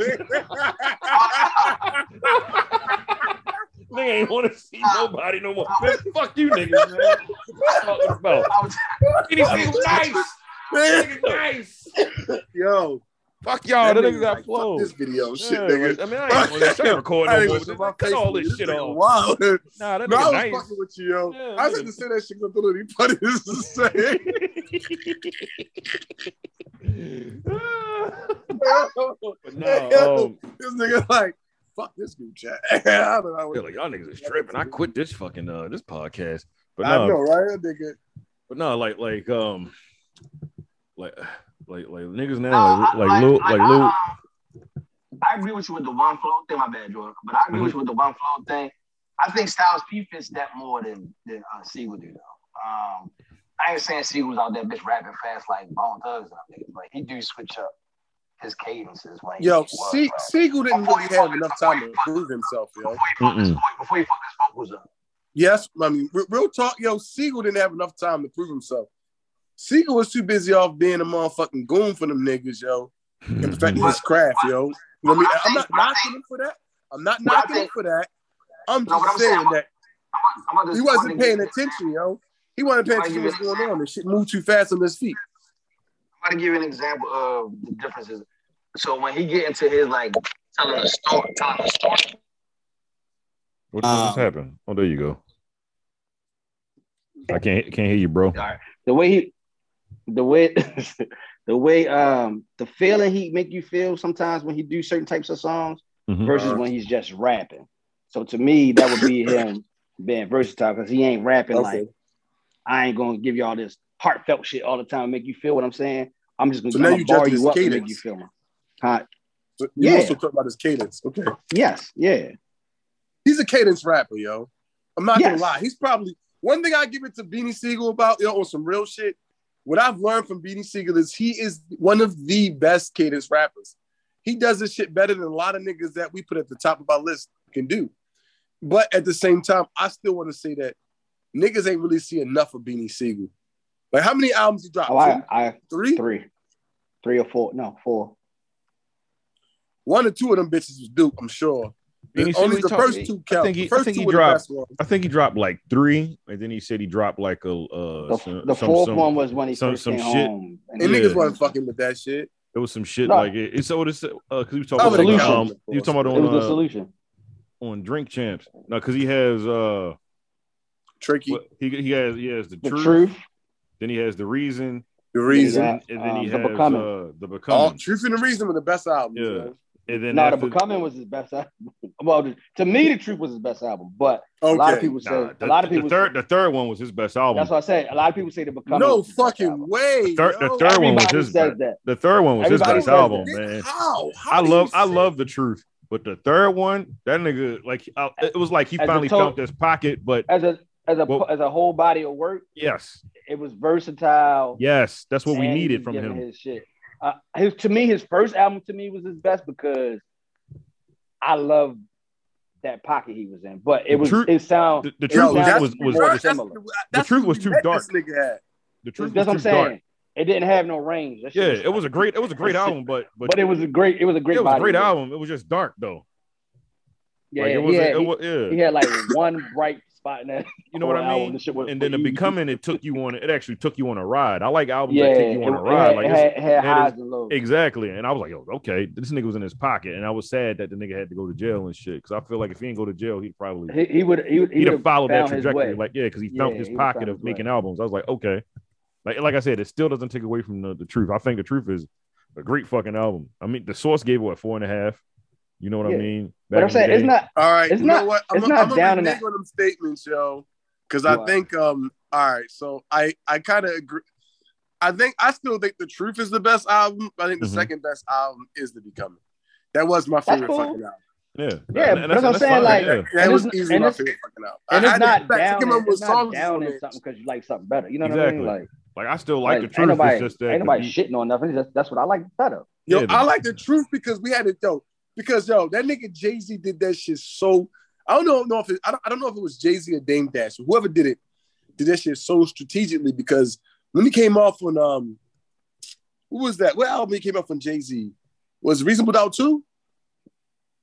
Nigga ain't want to see nobody no more. Man, fuck you niggas, man. What you about? I was, Beanie Sigel nice. Nigga nice. Yo, Fuck y'all. That, nigga got like, flow. Fuck this video shit, Yeah, nigga. like, I mean, I ain't, gonna- I ain't recording I no ain't more. gonna Cut all face, this shit off. Wow. Nah, that No, I was nice. fucking with you, yo. Yeah, I nigga- was just say that shit because he funny to say. but no, um, this nigga like, fuck this group chat. I don't know. I feel like y'all niggas is tripping. I quit this fucking uh this podcast. But I know, right? That nigga. but no, like like um like like like niggas now like I- like Lil like I, Lil um, I agree with you with the one flow thing, my bad, Jordan. But I agree Mm-hmm. with you with the one flow thing. I think Styles P fits that more than than uh, Sigel do though. Um, I ain't saying Sigel was out there bitch rapping fast like Bone Thugs and them niggas, but he do switch up his cadences when he Yo, was Se- Sigel didn't Before really have enough time to prove himself, yo. before he fucked his before he fucked his vocals up. Yes, I mean, re- real talk, yo, Sigel didn't have enough time to prove himself. Sigel was too busy off being a motherfucking goon for them niggas, yo, hmm. and perfecting his craft, yo. You know what I mean? I'm not knocking him for that. I'm not knocking him for that. I'm just but I'm saying saying- that I'm about to- he wasn't paying attention, yo. He wasn't paying attention you to what's going on. The shit moved too fast on his feet. I'm gonna give you an example of the differences. So when he get into his like telling a story, telling a story, What what just Um, happened? Oh, there you go. I can't can't hear you, bro. the way he the way the way um the feeling he make you feel sometimes when he do certain types of songs Mhm. versus when he's just rapping. So to me, that would be him being versatile because he ain't rapping Okay. like I ain't gonna give you all this heartfelt shit all the time and make you feel what I'm saying. I'm just gonna, so you bar you up cadence. and make you feel me? hot. So you yeah. also talk about his cadence. Okay. Yes. Yeah. He's a cadence rapper, yo. I'm not yes. gonna lie. He's probably one thing I give it to Beanie Sigel about, yo, on some real shit. What I've learned from Beanie Sigel is he is one of the best cadence rappers. He does this shit better than a lot of niggas that we put at the top of our list can do. But at the same time, I still want to say that niggas ain't really see enough of Beanie Sigel. Like how many albums he dropped? Oh, I, I, three, three, three or four? No, four. One or two of them bitches was Duke, I'm sure. Only the first two count. I think he, I think he dropped. I think he dropped like three, and then he said he dropped like a. Uh, the, some, the fourth some, one was when he some, first some came shit. home. And, and yeah. niggas wasn't fucking with that shit. It was some shit no. like it. It's oh, so it's because uh, he was talking about the Um, he was talking about on it was the uh, solution on Drink Champs. No, because he has uh, tricky. What, he he has he has the, the truth. truth then he has the reason. The reason, and then, and then um, he the has becoming. Uh, the becoming. Truth and the reason were the best album. Yeah. Man. And then not after, the becoming was his best album. well, to me, the truth was his best album, but okay. a lot of people say nah, the, a lot of people the third say, the third one was his best album. That's what I say. A lot of people say the becoming. No fucking way. The, thir- the third Everybody one was his best. That. The third one was Everybody his best album, that. man. How? How I love I love the truth. But the third one, that nigga, like, I, it was like he as finally felt his pocket. But as a as a well, as a whole body of work. Yes, it was versatile. Yes, that's what we needed from him. His shit. Uh, his, to me, his first album to me was his best because I love that pocket he was in. But it was truth, it sound the, the truth was was, was, similar. That's, that's the truth was too dark. The truth that's was what I'm saying. Dark. It didn't have no range. That yeah, it was a great it was a great album, but, but but it was a great it was a great it was a great album. It was just dark though. Yeah, like, it was, he, had, it was, yeah. he had like one bright spot in that. You know what I mean? And then the becoming it took you on. It actually took you on a ride. I like albums yeah, that take you on it, a ride. Had, like had, had highs is, and lows. Exactly. And I was like, "Yo, okay, this nigga was in his pocket, and I was sad that the nigga had to go to jail and shit. Because I feel like if he didn't go to jail, he'd probably he, he would he would he'd have followed that trajectory. Like yeah, because he yeah, found his he pocket of making way. albums. I was like, okay. Like, like I said, it still doesn't take away from the, the truth. I think the truth is a great fucking album. I mean, the source gave it what four and a half. You know what yeah. I mean? Back but I'm saying it's not. All right, it's not. what? I'm, it's not I'm down in that. statement, them statements, yo, because I think. Um. All right, so I I kind of agree. I think I still think the truth is the best album. I think the mm-hmm. second best album is the becoming. That was my favorite cool. fucking album. Yeah, yeah, that's, what I'm saying. Fine. Like, yeah. that was easily my favorite. And it's I, not down. It's, not down something because you like something better. You know exactly. what I mean? Like, like I still like, like the truth. Ain't nobody, it's just that ain't nobody shitting on nothing. That's that's what I like better. Yo, yeah, I like the truth because we had it though because yo, that nigga Jay Z did that shit so. I don't know, know if it, I, don't, I don't know if it was Jay Z or Dame Dash, whoever did it, did that shit so strategically because when he came off on um, who was that? What album he came off on Jay Z? Was Reasonable Doubt too?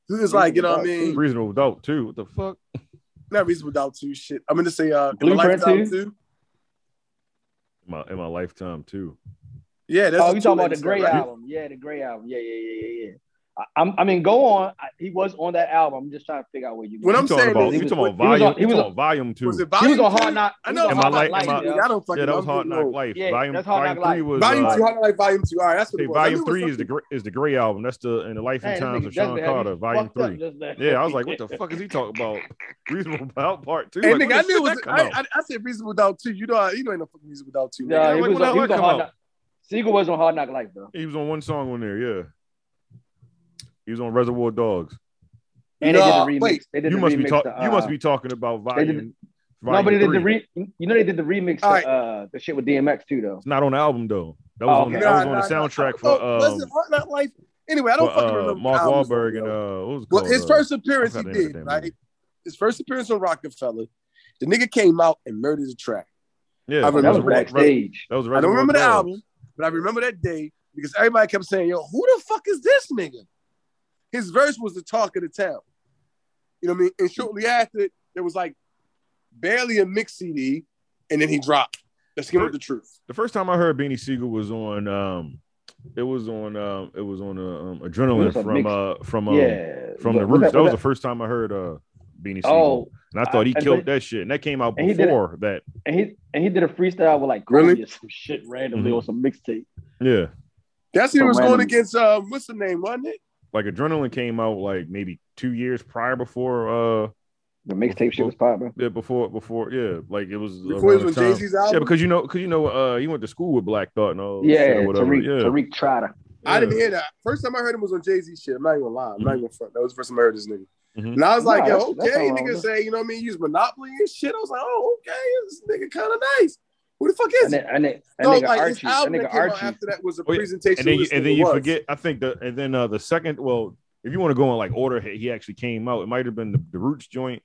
Who is like you know what I mean. Reasonable Doubt too. What the fuck? Not Reasonable Doubt too. Shit, I'm gonna say uh, Blueprint in. In my in my lifetime too. Yeah, that's oh, you talking about the Gray album? Yeah, the Gray album. Yeah, yeah, yeah, yeah, yeah. I'm, i mean, go on. He was on that album. I'm just trying to figure out where you. What I'm saying about, is, you talking about volume. He was on, volume two. Was it volume he was on Hard Knock. I know. Am I like? Life, am I, yeah, I don't fucking. Yeah, that was Hard Knock Life. Yeah, volume, that's Hard Knock Life. Was, volume uh, two, Hard Knock Life, Volume two. All right, that's what. Hey, it was. Volume three is the gray, is the Gray album. That's the in the life and times of Sean Carter. Volume three. Yeah, I was like, what the fuck is he talking about? Reasonable Doubt Part Two. Hey, nigga, I knew it was. I said Reasonable Doubt Two. You know, you know, ain't no fucking Reasonable Doubt Two. Yeah, he was on Hard Knock. Sigel was on Hard Knock Life, though. He was on one song on there. Yeah. He was on Reservoir Dogs. And no, they did the remix. Wait, they did you the must remix be talking. Uh, must be talking about volume. No, but they did the re- you know they did the remix to, right. uh, the shit with DMX too though. It's not on the album though. That was, oh, okay. on, the, that was nah, the soundtrack nah, for oh, um, uh, listen, Hard Knock Life. Anyway, I don't for, fucking uh, remember Mark Wahlberg and uh, what was well, his first uh, appearance he did right. His first appearance on Roc-A-Fella, the nigga came out and murdered the track. Yeah, I remember that was backstage. That was I don't remember the album, but I remember that day because everybody kept saying, "Yo, who the fuck is this nigga?" his verse was the talk of the town. You know what I mean? And shortly after, there was like barely a mix CD, and then he dropped. Let's give the truth. The first time I heard Beanie Sigel was on um it was on um it was on uh, um, adrenaline from mix. uh from um, yeah. from the roots. That, that, was the first time I heard uh Beanie oh, Sigel. Oh, and I thought he I, killed that shit. And that came out before that. And he and he did a freestyle with like really or some shit randomly mm-hmm. on some mixtape. Yeah. That's he was random. going against uh what's the name, wasn't it? like adrenaline came out like maybe two years prior before uh the mixtape shit was popping. Yeah, before before yeah, like it was before it was Jay Z's album. Yeah, because you know because you know uh you went to school with Black Thought and all. Yeah, shit Tariq, yeah. Tariq Trotter. Yeah. I didn't hear that. First time I heard him was on Jay Z shit. I'm not even lying. I'm mm-hmm. not even front. That was the first time I heard this nigga. Mm-hmm. And I was like, no, yo, okay, nigga say, you know what I mean? Use Monopoly and shit. I was like, oh, okay, this nigga kind of nice. Who the fuck is it? And then, so, like, Archie, album that came Archie. out after that was a oh, presentation. And then, you, and then you forget. I think the and then uh, the second. Well, if you want to go in like order, he actually came out. It might have been the, the Roots joint,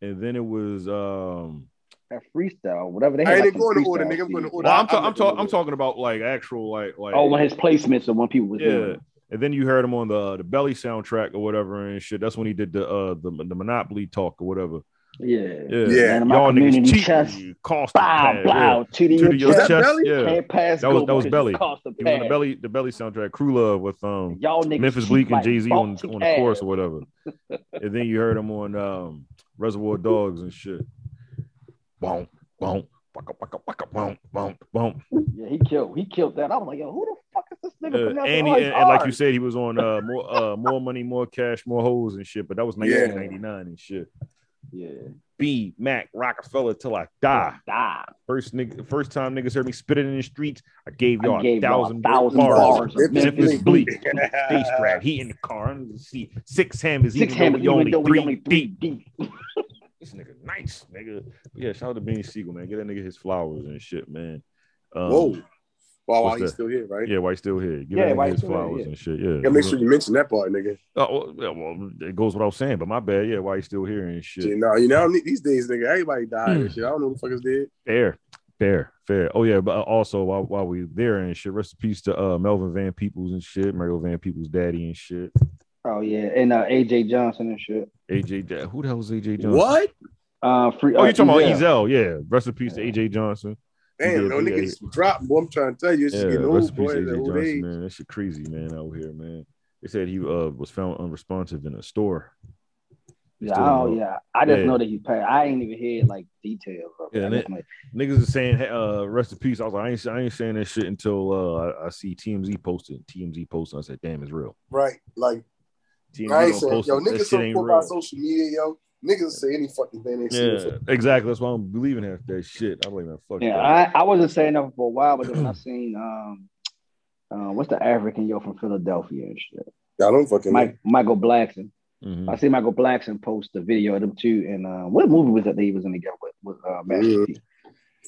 and then it was um that freestyle, whatever they. I ain't like, going to order, nigga. I'm going to order. Well, I'm, ta- I'm, ta- I'm talking about like actual like like. Oh, when his placements and when people was yeah. Doing. And then you heard him on the the Belly soundtrack or whatever and shit. That's when he did the uh the, the Monopoly talk or whatever. Yeah. Yeah, Yeah. Y'all niggas community cheat. chest. Cost Bow, bow, to the To your Was that chest. Yeah, Can't pass. That was- that was Belly. it cost a he was on the. Belly the Belly soundtrack. Crew Love with um Y'all niggas Memphis cheat Bleek and Jay Z on, on the chorus or whatever. and then you heard him on um Reservoir Dogs and shit. Boom, boom, waka, waka, waka, boom, boom, boom. Yeah, he killed. He killed that. I was like, yo, who the fuck is this nigga? Uh, and, he, and, and like you said, he was on uh more uh more money, more cash, more hoes and shit. But that was Yeah. 1999 and shit. Yeah, B Mac Roc-A-Fella till I die. die. First nigga, first time niggas heard me spit it in the streets. I gave y'all I gave a y'all thousand, a thousand bars. bars of Memphis Memphis Bleek, Bleek. face grab. He in the car. under the seat. Six hammers. Six even hammers, though we even though we three only three deep. deep. This nigga nice, nigga. Yeah, shout out to Beanie Sigel, man. Get that nigga his flowers and shit, man. Um, Whoa. Wow, wow, what's he's that? still here, right? Yeah, why he still here? Give Yeah, that why his still here, flowers yeah. and shit. Yeah. Yeah, make sure you mention that part, nigga. Oh, well, yeah, well, it goes without saying, but my bad. Yeah, why he still here and shit. Shit, no, you know these days, nigga, everybody died Hmm. and shit. I don't know who the fuck is dead. Fair, fair, fair. Oh yeah, but also while while we there and shit, rest in peace to uh Melvin Van Peebles and shit, Mario Van Peebles' daddy and shit. Oh yeah, and uh, AJ Johnson and shit. AJ, Da- who the hell is AJ Johnson? What? Uh, free. Oh, uh, you talking about Ezal. Ezal? Yeah. Rest in peace to AJ Johnson. Damn, Yeah, no yeah, niggas drop, boy. I'm trying to tell you, it's Yeah, just getting old, boy. to AJ old Johnson, age. man. That shit crazy, man, out here, man. They said he uh was found unresponsive in a store. They Yeah, don't oh know. yeah. I just Yeah. know that he passed. I ain't even hear like details of it. Yeah, I and just it- like, Niggas is saying hey, uh rest in peace. I was like, I ain't, I ain't saying that shit until uh I, I see TMZ posted. TMZ posted. I said, damn, it's real. Right. Like, TMZ I ain't saying, post yo, niggas so ain't real. about social media, yo. Niggas say any fucking thing they see. Yeah, exactly. That's why I'm believing half that shit. I'm like, man, fuck yeah, that. I, I wasn't saying that for a while, but then I seen um, uh, what's the African yo from Philadelphia and shit, I don't fucking Mike Michael Blackson. Mhm. I see Michael Blackson post a video of them two, and uh, what movie was that they was in together with? with uh, Master.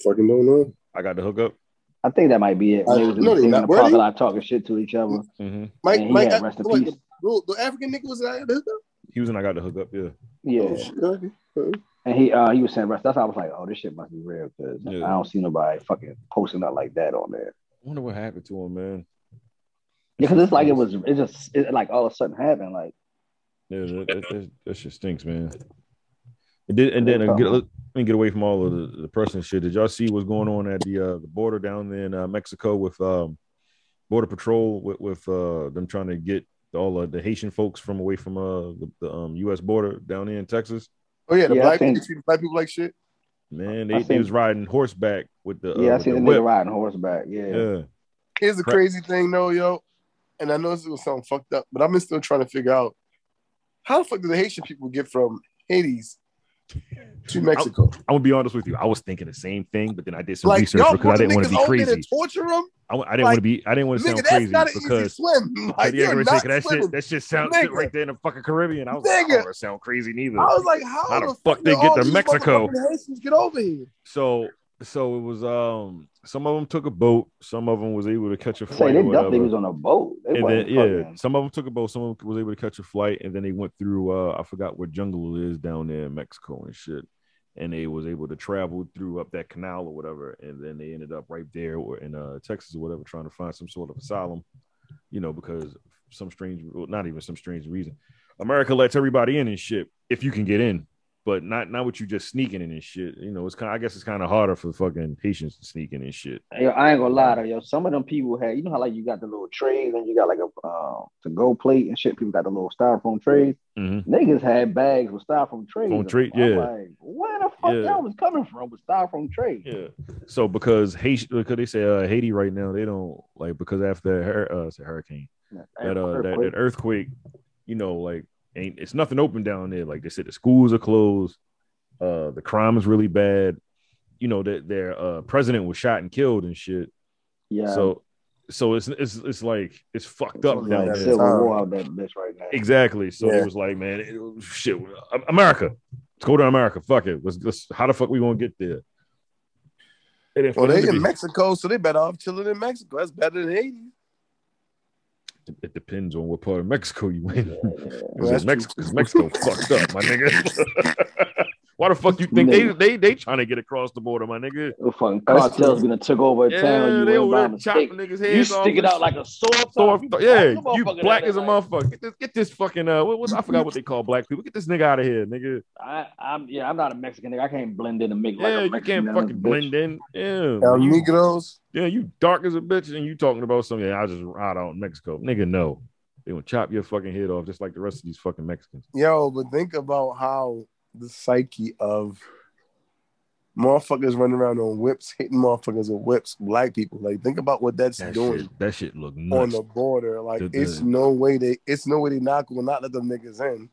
Fucking don't know. I got the hookup. I think that might be it. I- They was no, they they in not. the Were they? parking lot talking shit to each other. hmm Mike, Mike, I, rest in like the, the African nigga was out there. He was in I got the hookup. Yeah. Yeah, Oh, shit, okay. Okay. and he uh, he was saying. That's why I was like, oh, this shit must be real because Yeah. I don't see nobody fucking posting up like that on there. I wonder what happened to him, man. Yeah, because it's like it was, it just it, like all of a sudden happened. Like, Yeah, that, that, that, that shit stinks, man. And then, and then uh, get, let me get away from all of the, the press and shit. Did y'all see what's going on at the uh, the border down there in uh, Mexico with um, border patrol with, with uh, them trying to get all of the Haitian folks from away from uh, the, the um, U.S. border down there in Texas? Oh yeah, the Yeah, black seen- people treat black people like shit. Man, I they, they was riding horseback with the uh, yeah, I with seen the the whip. nigga riding horseback. Yeah, Yeah, Here's the Crap. crazy thing though, yo. And I know this was something fucked up, but I'm still trying to figure out how the fuck do the Haitian people get from Haiti to Mexico? I'm gonna be honest with you. I was thinking the same thing, but then I did some Like, research because I didn't want to be niggas over there crazy. torture them? I, I didn't Like, want to be. I didn't want to sound crazy not an easy because. Like, yeah, you're gonna not say, that swimming. shit, that shit sounds Nigga. right there in the fucking Caribbean. I was like, I don't wanna sound crazy neither. I was like, how, How the the fuck they get to Mexico? get over here? So, so it was. Um, some of them took a boat. Some of them was able to catch a flight. say they definitely was on a boat. They and then yeah, some of them took a boat. Some of them was able to catch a flight, and then they went through. Uh, I forgot what jungle it is down there in Mexico and shit. And they was able to travel through up that canal or whatever, and then they ended up right there or in uh, Texas or whatever, trying to find some sort of asylum, you know, because some strange, well, not even some strange reason, America lets everybody in and shit if you can get in, but not not with you just sneaking in and shit. You know, it's kind. I guess it's kind of harder for the fucking Haitians to sneak in and shit. Yo, I ain't gonna lie to you. Yo, some of them people had, you know how like you got the little trays and you got like a um to go plate and shit. People got the little styrofoam trays. Mhm. Niggas had bags with styrofoam trays. Phone in tray- I'm yeah. like, where the fuck Yeah. y'all was coming from with styrofoam trays? Yeah. So because Haiti, because they say uh, Haiti right now, they don't like because after her, uh, it's a hurricane, that uh, that, that earthquake, you know, like ain't it's nothing open down there. Like they said, the schools are closed. Uh, the crime is really bad. You know that their uh president was shot and killed and shit. yeah. So, so it's it's it's like it's fucked It's up down like there. civil war out that bitch right now. Exactly. So Yeah. it was like, man, it was, shit, America. Let's go to America. Fuck it. Let's, let's how the fuck we gonna get there? And then for Well, they to in be- Mexico, so they better off chilling in Mexico. That's better than Haiti. It depends on what part of Mexico you in. Because Mexico. Mexico fucked up, my nigga. Why the fuck you think they Nigga. they they trying to get across the border, my nigga? The fucking cartels gonna took over a Yeah, town. You they over there chopping niggas' heads You off stick it out like a sore So thumb. yeah, bang you black as a like, motherfucker. Get this, get this fucking uh, what, what I forgot what they call black people. Get this nigga out of here, nigga. I, I'm yeah, I'm not a Mexican nigga. I can't blend in and make like Yeah, a you can't in fucking this blend in. Yeah, El you, Negros. yeah, you dark as a bitch, and you talking about something. Yeah, I just ride out in Mexico, nigga. No, they gonna chop your fucking head off just like the rest of these fucking Mexicans. Yo, but think about how the psyche of motherfuckers running around on whips, hitting motherfuckers with whips, black people. Like, think about what that's That doing shit, that shit look on the border. Like, The- the- it's no way they, it's no way they not gonna not let them niggas in.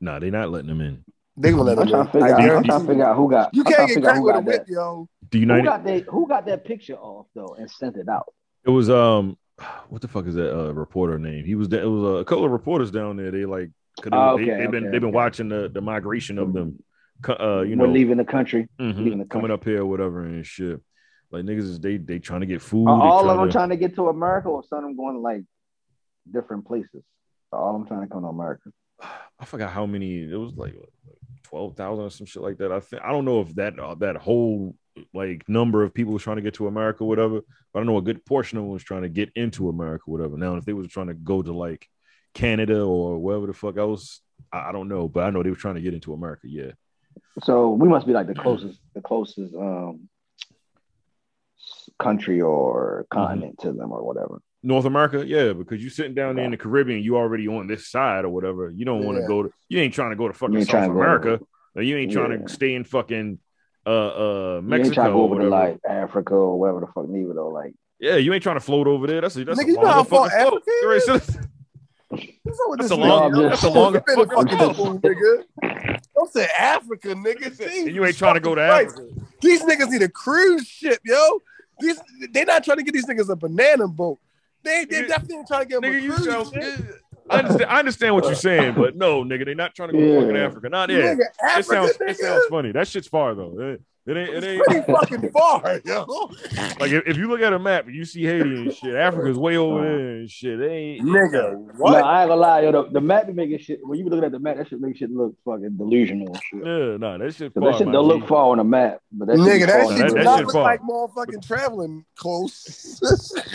Nah, they not letting them in. They gonna let I'm them trying in. to figure I, I'm trying to figure out who got. You can't get figure out cracked with a got whip, that. yo. The Who United, got they? Who got that picture off though and sent it out? it was um, what the fuck is that uh, reporter name? He was there. It was uh, a couple of reporters down there. They like, cause they, Oh, they, okay, have been okay, they've been watching the the migration of them. Uh, you know, We're leaving the country. Mhm, leaving the coming up here or whatever and shit. Like niggas is they they trying to get food. Are all of them to- trying to get to America, or some of them going to like different places? All of them trying to come to America. I forgot how many. It was like, like twelve thousand or some shit like that. I think I don't know if that uh, that whole like number of people was trying to get to America, or whatever. But I know a good portion of them was trying to get into America, whatever. Now, if they was trying to go to like Canada or wherever the fuck else, I, I don't know. But I know they were trying to get into America. Yeah, So we must be like the closest, the closest um country or continent to them or whatever. North America, yeah, because you're sitting down there in the Caribbean, you already on this side or whatever. You don't want to Yeah. go to. You ain't trying to go to fucking South trying to go to- America. Or you ain't trying Yeah. to stay in fucking uh uh You ain't Mexico trying to go or over to whatever. like Africa or wherever the fuck neither though. Like yeah, you ain't trying to float over there. That's a, that's Nigga, a you know how far. Africa is? That's a long- nigga, that's a longer You been in fucking fucking nigga. Don't say Africa, nigga. and Jesus you ain't trying to go to fucking Africa. These niggas need a cruise ship, yo. These they not trying to get these niggas a banana boat. They they Nigga- definitely ain't trying to get them Nigga, a cruise sound. ship. I understand, I understand what you're saying, but no, nigga, they not trying to go to fucking Africa. Not yet. Nigga, Africa, It sounds nigga, it sounds funny. That shit's far though. It, it ain't it ain't pretty fucking far, yo. like if, if you look at a map and you see Haiti and shit, Africa's way over there and shit. They ain't Nigga, no. I ain't gonna lie, yo, the, the map be making shit. When you be looking at the map, that shit make shit look fucking delusional and shit. Yeah, nah, that shit 'Cause far. that shit my don't look far on the map, but that shit Nigga, be that shit on does the that not shit look far. like motherfucking traveling close.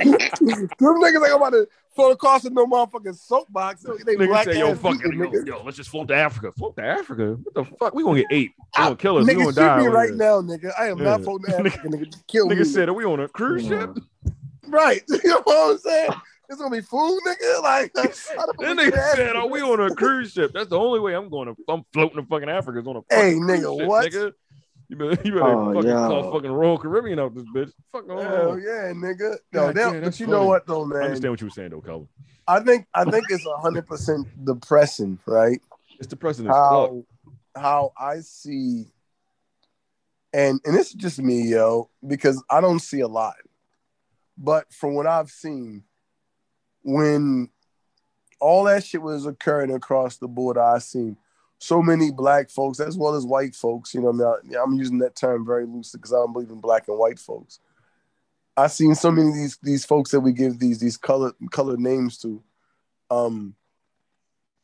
Them niggas ain't about to float across in no motherfucking soapbox. They Nigga say, yo, fuck it, yo, yo, let's just float to Africa. Float to Africa? What the fuck? We gonna get eight. Ah, gonna kill us. We Nigga, gonna shoot die. me right now, nigga. I am Yeah. not floating to Africa, nigga. Kill me. Nigga said, are we on a cruise ship? right. You know what I'm saying? It's gonna be food, nigga. Like, how the fuck That nigga said, "Are we on a cruise ship?" That's the only way I'm going to. I'm floating to fucking Africa. Is on a Hey, nigga, ship, what? Nigga. You better, you better Oh, fucking yo. call fucking Royal Caribbean out this bitch. Fuck on. Hell yeah, nigga. No, God that, damn, but you funny. know what though, man. I understand what you were saying though, Calvin. I think I think it's hundred percent depressing, right? It's depressing. How how I see, and and it's just me, yo, because I don't see a lot, but from what I've seen, when all that shit was occurring across the board, I seen so many black folks as well as white folks. You know, now I'm using that term very loosely because I don't believe in black and white folks. I've seen so many of these these folks that we give these these color color names to, um,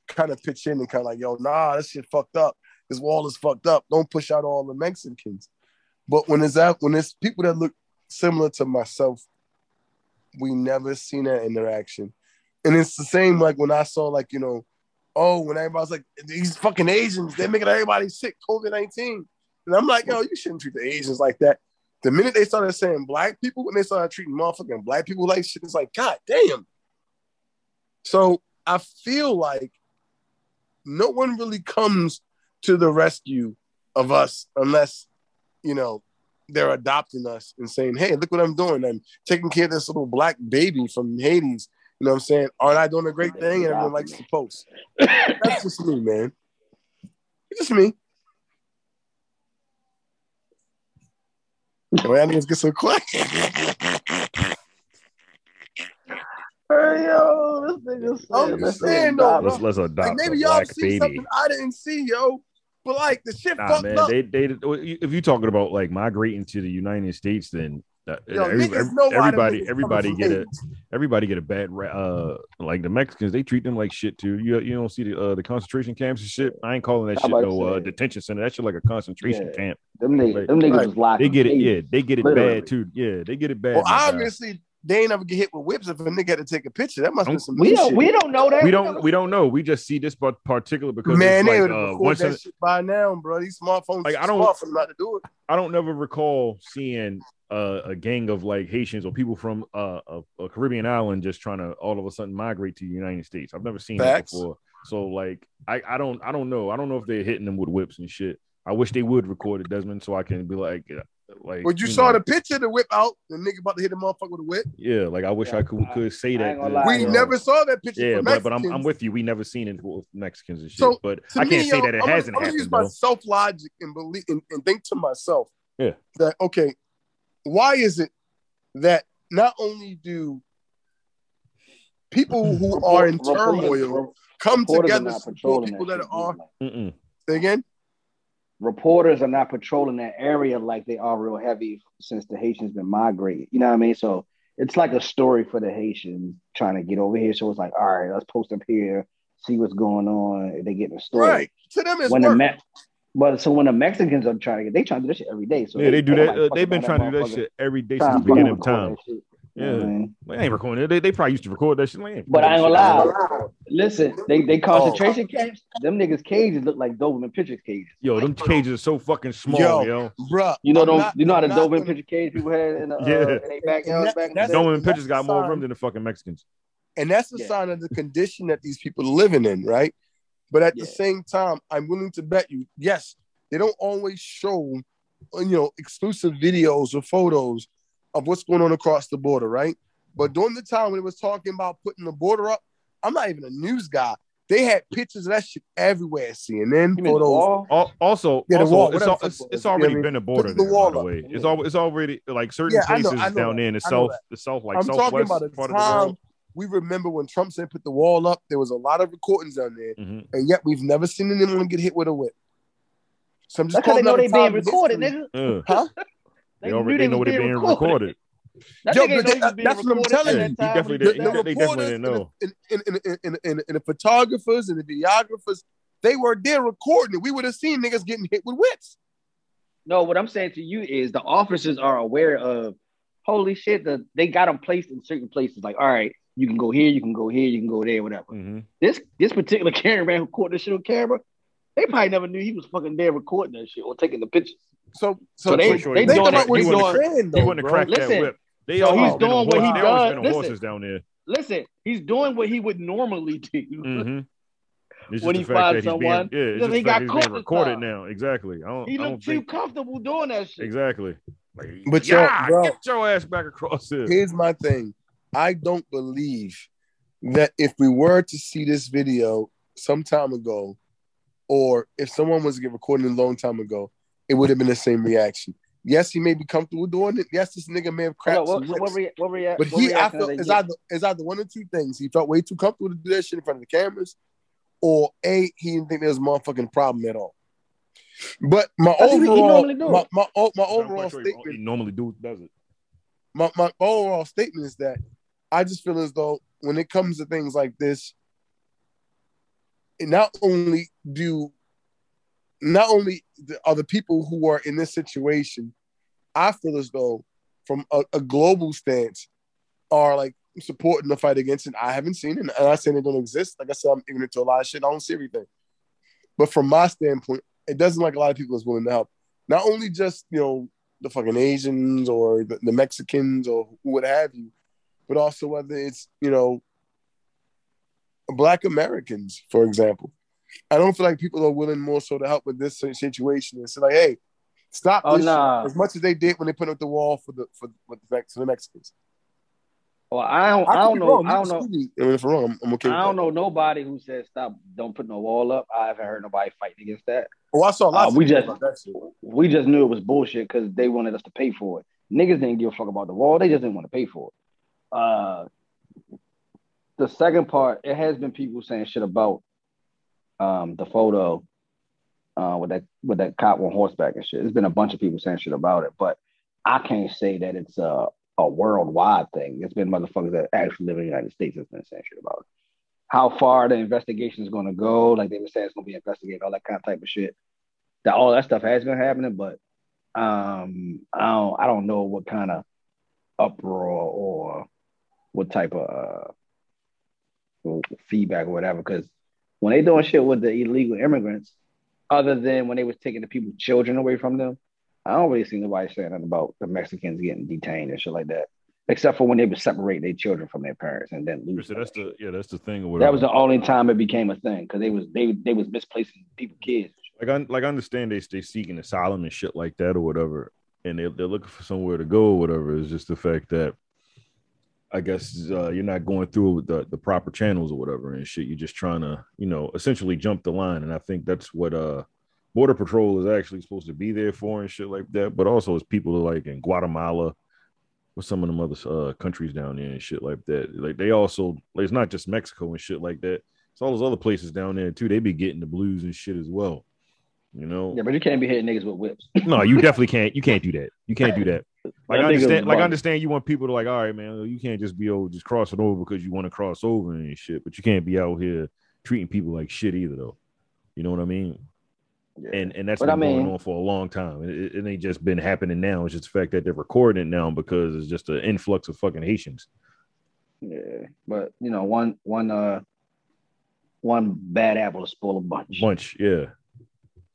kind of pitch in and kind of like, yo, nah, this shit fucked up. This wall is fucked up. Don't push out all the Mexicans. But when it's that when it's people that look similar to myself, we never seen that interaction. And it's the same like when I saw like, you know, oh, when everybody's like, these fucking Asians, they're making everybody sick, COVID-19. And I'm like, yo, you shouldn't treat the Asians like that. The minute they started saying black people, when they started treating motherfucking black people like shit, it's like, God damn. So I feel like no one really comes to the rescue of us unless, you know, they're adopting us and saying, hey, look what I'm doing. I'm taking care of this little black baby from Haiti. You know what I'm saying? Aren't I doing a great thing? And everyone likes to post. That's just me, man. It's just me. Why y'all niggas get so quiet? Hey, yo, this nigga said, I'm let's saying, though, adopt. Let's let's adopt Like maybe a y'all black see baby. something I didn't see, yo. But like the shit Nah, fucked man. up. They they if you're talking about like migrating to the United States, then That- Yo, every- niggas know why them everybody, everybody get from it. Everybody get a bad. ra- Uh, like the Mexicans, they treat them like shit too. You you don't see the uh, the concentration camps and shit. I ain't calling that I'm shit no uh, detention center. That shit like a concentration Yeah. camp. Them niggas, Like- them niggas Right. was locked. They get it. in Yeah, they get it Literally. bad too. Yeah, they get it bad. Well, my obviously they ain't never get hit with whips if a nigga had to take a picture. That must be some We don't. shit. We don't know that. we don't we don't know. We just see this part particular because Man, it's they like, would have uh, recorded once in, that shit by now, bro. These smartphones Like, like, I don't- smart for them not to do it. I don't never recall seeing uh, a gang of like Haitians or people from uh, a, a Caribbean island just trying to all of a sudden migrate to the United States. I've never seen Facts. that before. So like I, I don't I don't know. I don't know if they're hitting them with whips and shit. I wish they would record it, Desmond, so I can be like uh, like But you saw know, the picture of the whip out, the nigga about to hit the motherfucker with a whip. yeah, like I wish Yeah, I could I- could say that. ain't gonna to- lie, We yo. never saw that picture. yeah, but, but I'm I'm with you. We never seen it with Mexicans and shit. So, but To I can't me, say that it I'm hasn't gonna, I'm gonna use happened my though. self logic and believe and, and think to myself, Yeah. that okay, why is it that not only do people who are in turmoil come together not support people that shit, are say again? Reporters are not patrolling that area like they are real heavy since the Haitians been migrated. You know what I mean? So it's like a story for the Haitians trying to get over here. So it's like, all right, let's post up here, see what's going on. They get the story. Right. To them it's When the work. Me- but so when the Mexicans are trying to get, they trying to do this shit every day. So Yeah, they do they that. might Uh, they've been trying to do that shit every day since the beginning of time. shit. You know what Yeah. They ain't recording it. They, they probably used to record that shit. They ain't But I ain't gonna lie. Listen, they they concentration camps. Them niggas cages look like Doberman Pinschers cages. Yo, them cages are so fucking small, Yo. yo. Bruh, You know, I'm them, not- you know how the Doberman gonna- picture cage people had in the uh, Yeah. in their backyard back in the that's- day? Doberman that's pictures got more room than the fucking Mexicans. And that's a Yeah. sign of the condition that these people are living in, right? But at the same time, I'm willing to bet you, yes, they don't always show, uh, you know, exclusive videos or photos of what's going on across the border, right? But during the time when it was talking about putting the border up, I'm not even a news guy. They had pictures of that shit everywhere. CNN You mean the photos. wall? Also, Yeah, the also wall, it's, whatever al- the it's, it's already You know been a border Put the there, wall by the up. way. It's al- it's already like certain Yeah, I know- places I know down that. there in the I know south, that. the south, like I'm talking about a part of the time world. we remember when Trump said put the wall up. There was a lot of recordings down there, Mhm. and yet we've never seen anyone get hit with a whip. So I'm just That's how they know out a they being time recorded, history. nigga. Yeah. Huh? They already they know was they're being recorded. That Yo, but know he was that- that's what I'm telling at you. He definitely when did, the, the they definitely didn't know. and, and, and, and, and, and, and the photographers and the videographers, they were there recording it. We would have seen niggas getting hit with whips. No, what I'm saying to you is the officers are aware of holy shit, the they got them placed in certain places. Like, all right, you can go here, you can go here, you can go there, whatever. Mhm. This this particular cameraman who caught this shit on camera, they probably never knew he was fucking there recording that shit or taking the pictures. So, so, So they- think they think doing about what he wouldn't saying, He though, wouldn't have bro. cracked that whip. They so always doing what horse- he they does. been Listen. horses down there. Listen, he's doing what he would normally do. hmm It's When he finds someone, being, yeah, it's because just he got he's caught being recorded time. now. Exactly. I don't, He I looked too think comfortable doing that shit. exactly. Like, But yo, yeah, bro- get your ass back across here. Here's my thing. I don't believe that if we were to see this video some time ago, or if someone was to get recorded a long time ago, it would have been the same reaction. Yes, he may be comfortable doing it. Yes, this nigga may have Hold cracked on, some what, so what, whips. rea- what, rea- But what he, I reaction felt, is get? either, is either one or two things. He felt way too comfortable to do that shit in front of the cameras, or A, he didn't think there was a motherfucking problem at all. But my I think he overall, normally do my, my, oh, my overall sure statement he normally do does it. my, my overall statement is that I just feel as though when it comes to things like this, it not only do not only are the people who are in this situation, I feel as though from a, a global stance are like supporting the fight against it. I haven't seen it, and I'm not saying they don't exist. Like I said, I'm ignorant to a lot of shit. I don't see everything. But from my standpoint, it doesn't like a lot of people is willing to help. Not only just, you know, the fucking Asians or the, the Mexicans or what have you, but also whether it's you know Black Americans, for example. I don't feel like people are willing more so to help with this situation It's like, hey, stop Oh, this shit," nah. as much as they did when they put up the wall for the for with the for the Mexicans. Well, I don't, I could don't know. wrong. I don't know. I if I'm wrong, I'm, I'm okay. I don't that. know nobody who said stop, don't put no wall up. I haven't heard nobody fighting against that. Oh, I saw lots Uh, we just- about that shit. We just knew it was bullshit because they wanted us to pay for it. Niggas didn't give a fuck about the wall. They just didn't want to pay for it. Uh, the second part, it has been people saying shit about um, the photo uh, with that with that cop on horseback and shit. There's been a bunch of people saying shit about it, but I can't say that it's a a worldwide thing. It's been motherfuckers that actually live in the United States that's been saying shit about it. How far the investigation is going to go, like they were saying, it's going to be investigated, all that kind of type of shit. That all that stuff has been happening, but um, I don't, I don't know what kind of uproar or what type of uh, feedback or whatever. Because when they doing shit with the illegal immigrants, other than when they was taking the people's children away from them, I don't really see nobody saying nothing about the Mexicans getting detained and shit like that. Except for when they would separate their children from their parents and then lose. So that's the yeah, that's the thing. That was the only time it became a thing because they was they they was misplacing people kids. like I like I understand they they seeking asylum and shit like that or whatever, and they they're looking for somewhere to go or whatever. It's just the fact that I guess uh, you're not going through with the the proper channels or whatever and shit. You're just trying to you know essentially jump the line, and I think that's what uh border patrol is actually supposed to be there for and shit like that. But also, as people like in Guatemala. With some of them other uh, countries down there and shit like that, like they also, like, it's not just Mexico and shit like that. It's all those other places down there too. They be getting the blues and shit as well. You know, Yeah, but you can't be hitting niggas with whips. no, you definitely can't. You can't do that. You can't do that. Like I understand. Like I understand. You want people to like, all right, man. You can't just be able just crossing over because you want to cross over and shit. But you can't be out here treating people like shit either, though. You know what I mean? Yeah. And and that's But been I mean- going on for a long time. It, it, it ain't just been happening now. It's just the fact that they're recording it now because it's just an influx of fucking Haitians. Yeah, but you know, one one uh one bad apple to spoil a bunch. Bunch, yeah.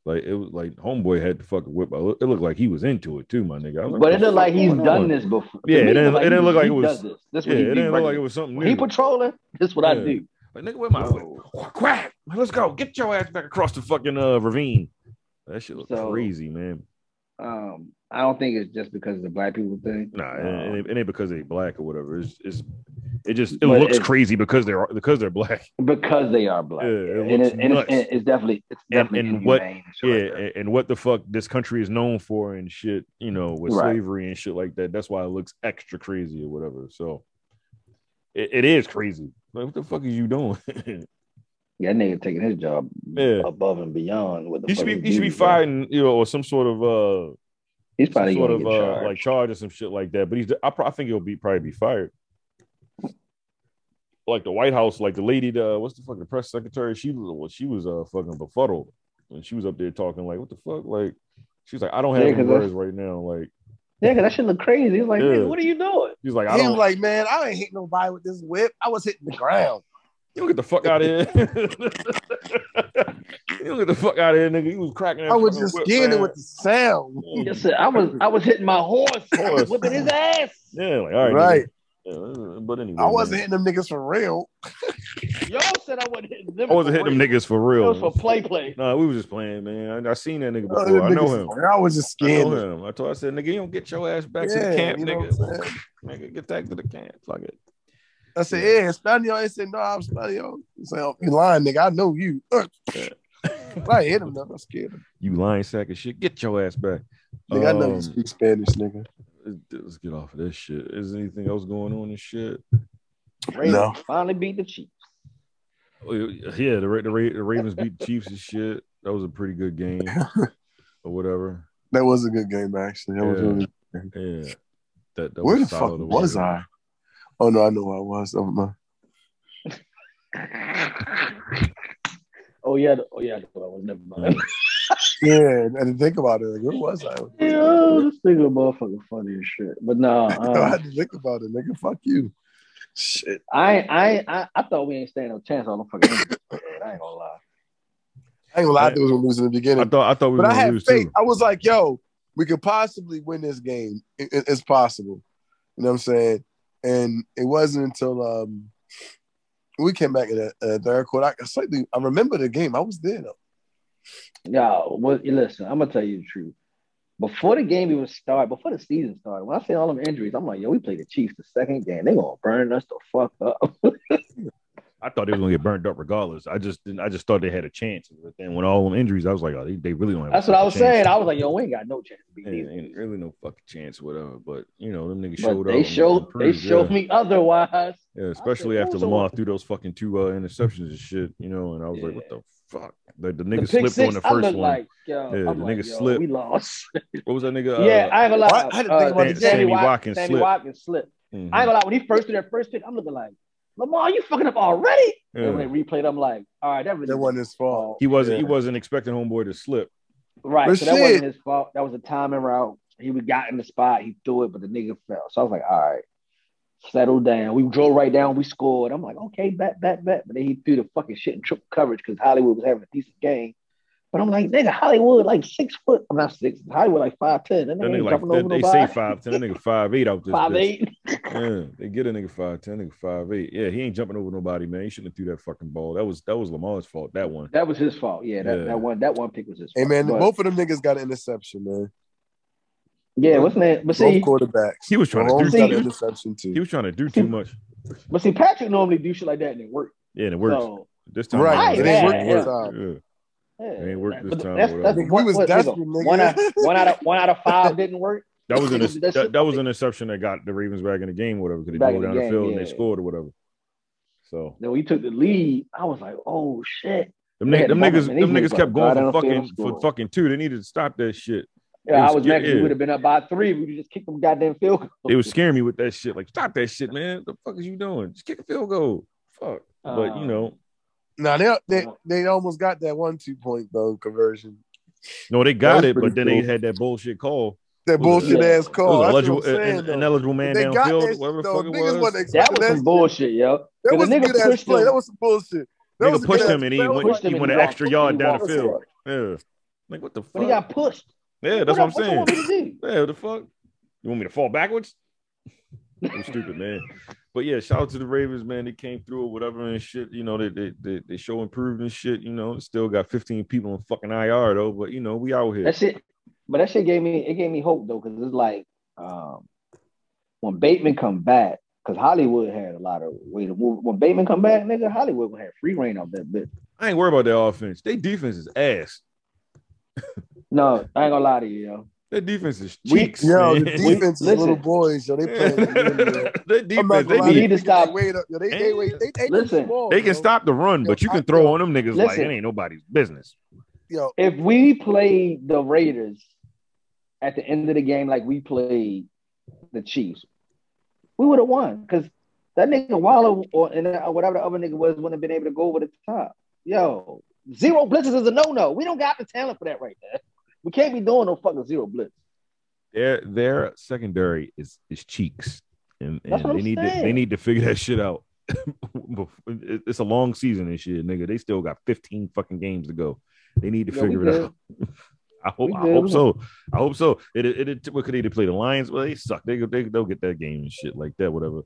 Like it was like homeboy had to fucking whip. out. It looked like he was into it too, my nigga. I was But it looked like he's done on? this before. Yeah, me, it didn't- it didn't he- look like it was- This. This Yeah, what he it didn't look like it was something When he patrolling, this is what I do. Like nigga, where my quack? Let's go. Get your ass back across the fucking uh ravine. That shit look So- crazy, man. Um, I don't think it's just because of the black people thing. Nah, it, Um, it ain't- it ain't because they black or whatever. It's, it's it just it But looks crazy because they're because they're black. because they are black. Yeah, it and, it, and, it's, it's definitely it's definitely and what- and shit Yeah, and, and what the fuck this country is known for and shit, you know, with Right. slavery and shit like that. That's why it looks extra crazy or whatever. So it, it is crazy. Like, what the fuck is you doing? Yeah, that nigga taking his job Yeah. above and beyond. What the he should be he should be fighting, you know, or some sort of uh He's probably sort of uh, like charge or some shit like that. But he's I, I think he'll be probably be fired. Like the White House, like the lady, the what's the fucking press secretary? She was well, she was uh fucking befuddled when she was up there talking like, what the fuck? Like she was like, I don't have Yeah, any 'cause that's- words right now. Like yeah, because that shit look crazy. He's like, Yeah. nigga, what are you doing? he's like, I He don't was like, man, I ain't hitting nobody with this whip. I was hitting the ground. you don't get the fuck out of here. you don't get the fuck out of here, nigga. He was cracking. I was just whip, getting it with the sound. Yes, sir. I was I was hitting my horse, Horse. whipping his ass. Yeah, like all right, Right. nigga. Yeah, but anyway, I wasn't man. hitting them niggas for real. Y'all said I wasn't hitting them. I wasn't for hitting them niggas for It real. was for play play. No, we was just playing, man. I, I seen that nigga Uh, before. I them know him. I was just I know him. I told I said, nigga, you don't get your ass back to the camp, you know nigga. what I'm saying? nigga, get back to the camp. Fuck it. I said, yeah, Espanol. He said, no, I'm Espanol. He said, oh, you lying, nigga. I know you. Uh, I hit him, though. I scared him. You lying sack of shit. Get your ass back. Nigga, I know Um, you speak Spanish, nigga. Let's get off of this shit. Is there anything else going on and shit? Ravens No. finally beat the Chiefs. Oh, Yeah, the the, the Ravens beat the Chiefs and shit. That was a pretty good game or whatever. That was a good game, actually. That was Yeah. really Yeah. That, that Where the fuck solid was whatever. I? Oh no, I know where I was. Never mind. Oh yeah, oh yeah. I was never mind. Yeah, I didn't think about it. Like, where was I? Yeah, this nigga motherfucker funny as shit. But no, I um, had to think about it, nigga. Fuck you. Shit. I, I, I, I thought we ain't stand no chance on the fucking. I ain't gonna lie. I ain't gonna lie, I thought we was gonna lose in the I thought I thought we were but I had lose faith. too. I was like, yo, we could possibly win this game. It- it- it's possible. You know what I'm saying? And it wasn't until um we came back in the uh, third quarter. I slightly I remember the game. I was there though. Yeah, well, listen, I'm gonna tell you the truth. Before the game even started, before the season started, when I see all them injuries, I'm like, yo, we played the Chiefs the second game. They gonna burn us the fuck up. I thought they was gonna get burned up regardless. I just didn't. I just thought they had a chance. But then when all them injuries, I was like, oh, they, they really don't have. a That's what I was chance. saying. I was like, yo, we ain't got no chance Ain't, ain't really no fucking chance, whatever. But you know, them niggas But showed up. they and showed they showed yeah. me otherwise. Yeah, especially after Lamar threw those fucking two uh, interceptions and shit, you know, and I was like, what the fuck? Like the The nigga pick slipped six, on the first looked one. like, yo, Yeah, I'm the like, nigga yo, slipped. we lost. what was that nigga? yeah, uh, I ain't gonna lie. I- I had to think about uh, the Sammy Wat- Watkins Sammy slip. Watkins slipped. mhm. I ain't gonna lie. When he first threw that first pick, I'm looking like, Lamar, you fucking up already. Yeah. And when they replayed, I'm like, all right, that really That wasn't his fault. He wasn't. He wasn't expecting homeboy to slip. Right. But so that shit. wasn't his fault. That was a timing route. He got in the spot. He threw it, but the nigga fell. So I was like, all right, settle down. We drove right down. We scored. I'm like, okay, bet, bet, bet. But then he threw the fucking shit in triple coverage because Hollywood was having a decent game. But I'm like, nigga, Hollywood like six foot. I'm not six. Hollywood like five ten. That That nigga nigga ain't like jumping they, over they say five ten. That nigga five eight out this. Five bitch. eight. Yeah, they get a nigga five ten. Nigga five eight. Yeah, he ain't jumping over nobody, man. He shouldn't have threw that fucking ball. That was that was Lamar's fault. That one. That was his fault. Yeah, that, Yeah. that one that one pick was his Hey fault. man, But- both of them niggas got an interception, man. yeah, what's name? But Both see, quarterbacks. He was trying to Mahomes do got too- an interception too. He was trying to do too much. but see, Patrick normally do shit like that and it worked. Yeah, and it works. So this time, Right, it it ain't ain't worked work. this Yeah. yeah. It ain't worked this time, That's, whatever. that's we was what, desperate, nigga, nigga. One out, one out of one out of five didn't work. That was an That's that, that was an interception that got the Ravens back in the game, or whatever, because they drove down the the game, field and they scored or whatever. So Then we took the lead. I was like, oh shit. them, They them the ball, niggas, them niggas niggas kept like, going for fucking for fucking two. They needed to stop that shit. Yeah, It I was was sca- yeah. we would have been up by three. We just kicked them goddamn field goal. They was scaring me with that shit. Like, stop that shit, man. The fuck is you doing? Just kick a field goal. Fuck. but you Um, know, Nah, they, they they almost got that one two point though conversion. no, they got was it, but pretty then they had that bullshit call. That Was it- bullshit ass call. an That's eligible, what I'm saying, an, an eligible man They got downfield, that whatever the fuck though. it Niggas was. wasn't That was some bullshit, yo. That was a nigga good ass pushed play. him. That was some bullshit. That Nigga was pushed him and he play. That went, was pushed him he went an extra yard down the field. Yeah. Like what the fuck? But he got pushed. yeah, that's what, what, I'm saying. want me to do? Yeah, what the fuck? You want me to fall backwards? I'm stupid, man. But yeah, shout out to the Ravens, man. They came through or whatever and shit. You know, they they they, they show improved and shit. You know, still got 15 people on fucking IR though. But you know, we out here. That shit, but that shit gave me it gave me hope though, because it's like um, when Bateman come back, because Hollywood had a lot of way to move. When Bateman come back, nigga, Hollywood gonna have free reign off that bitch. I ain't worried about their offense. Their defense is ass. No, I ain't gonna lie to you, yo. Their defense is We- cheeks. Yo, man. the defense is little boys, yo. They playing. Their defense, gonna they, lie, need to stop- They, wait up. Yo, they, they, wait, they, they, Listen. small, they can yo. stop the run, but you can I- throw yo, on them niggas like it ain't nobody's business. Yo, If we played the Raiders at the end of the game like we played the Chiefs, we would have won because that nigga Waller or and or whatever the other nigga was wouldn't have been able to go over the top. Yo, zero blitzes is a no no. We don't got the talent for that right there. We can't be doing no fucking zero blitz. Their their secondary is is cheeks, and, and they need to they need to figure that shit out. It's a long season and shit, nigga. They still got 15 fucking games to go. They need to we figure it out. I hope I hope so. I hope so. It it, it what could they play the Lions? Well, they suck. They they they'll get that game and shit like that. Whatever.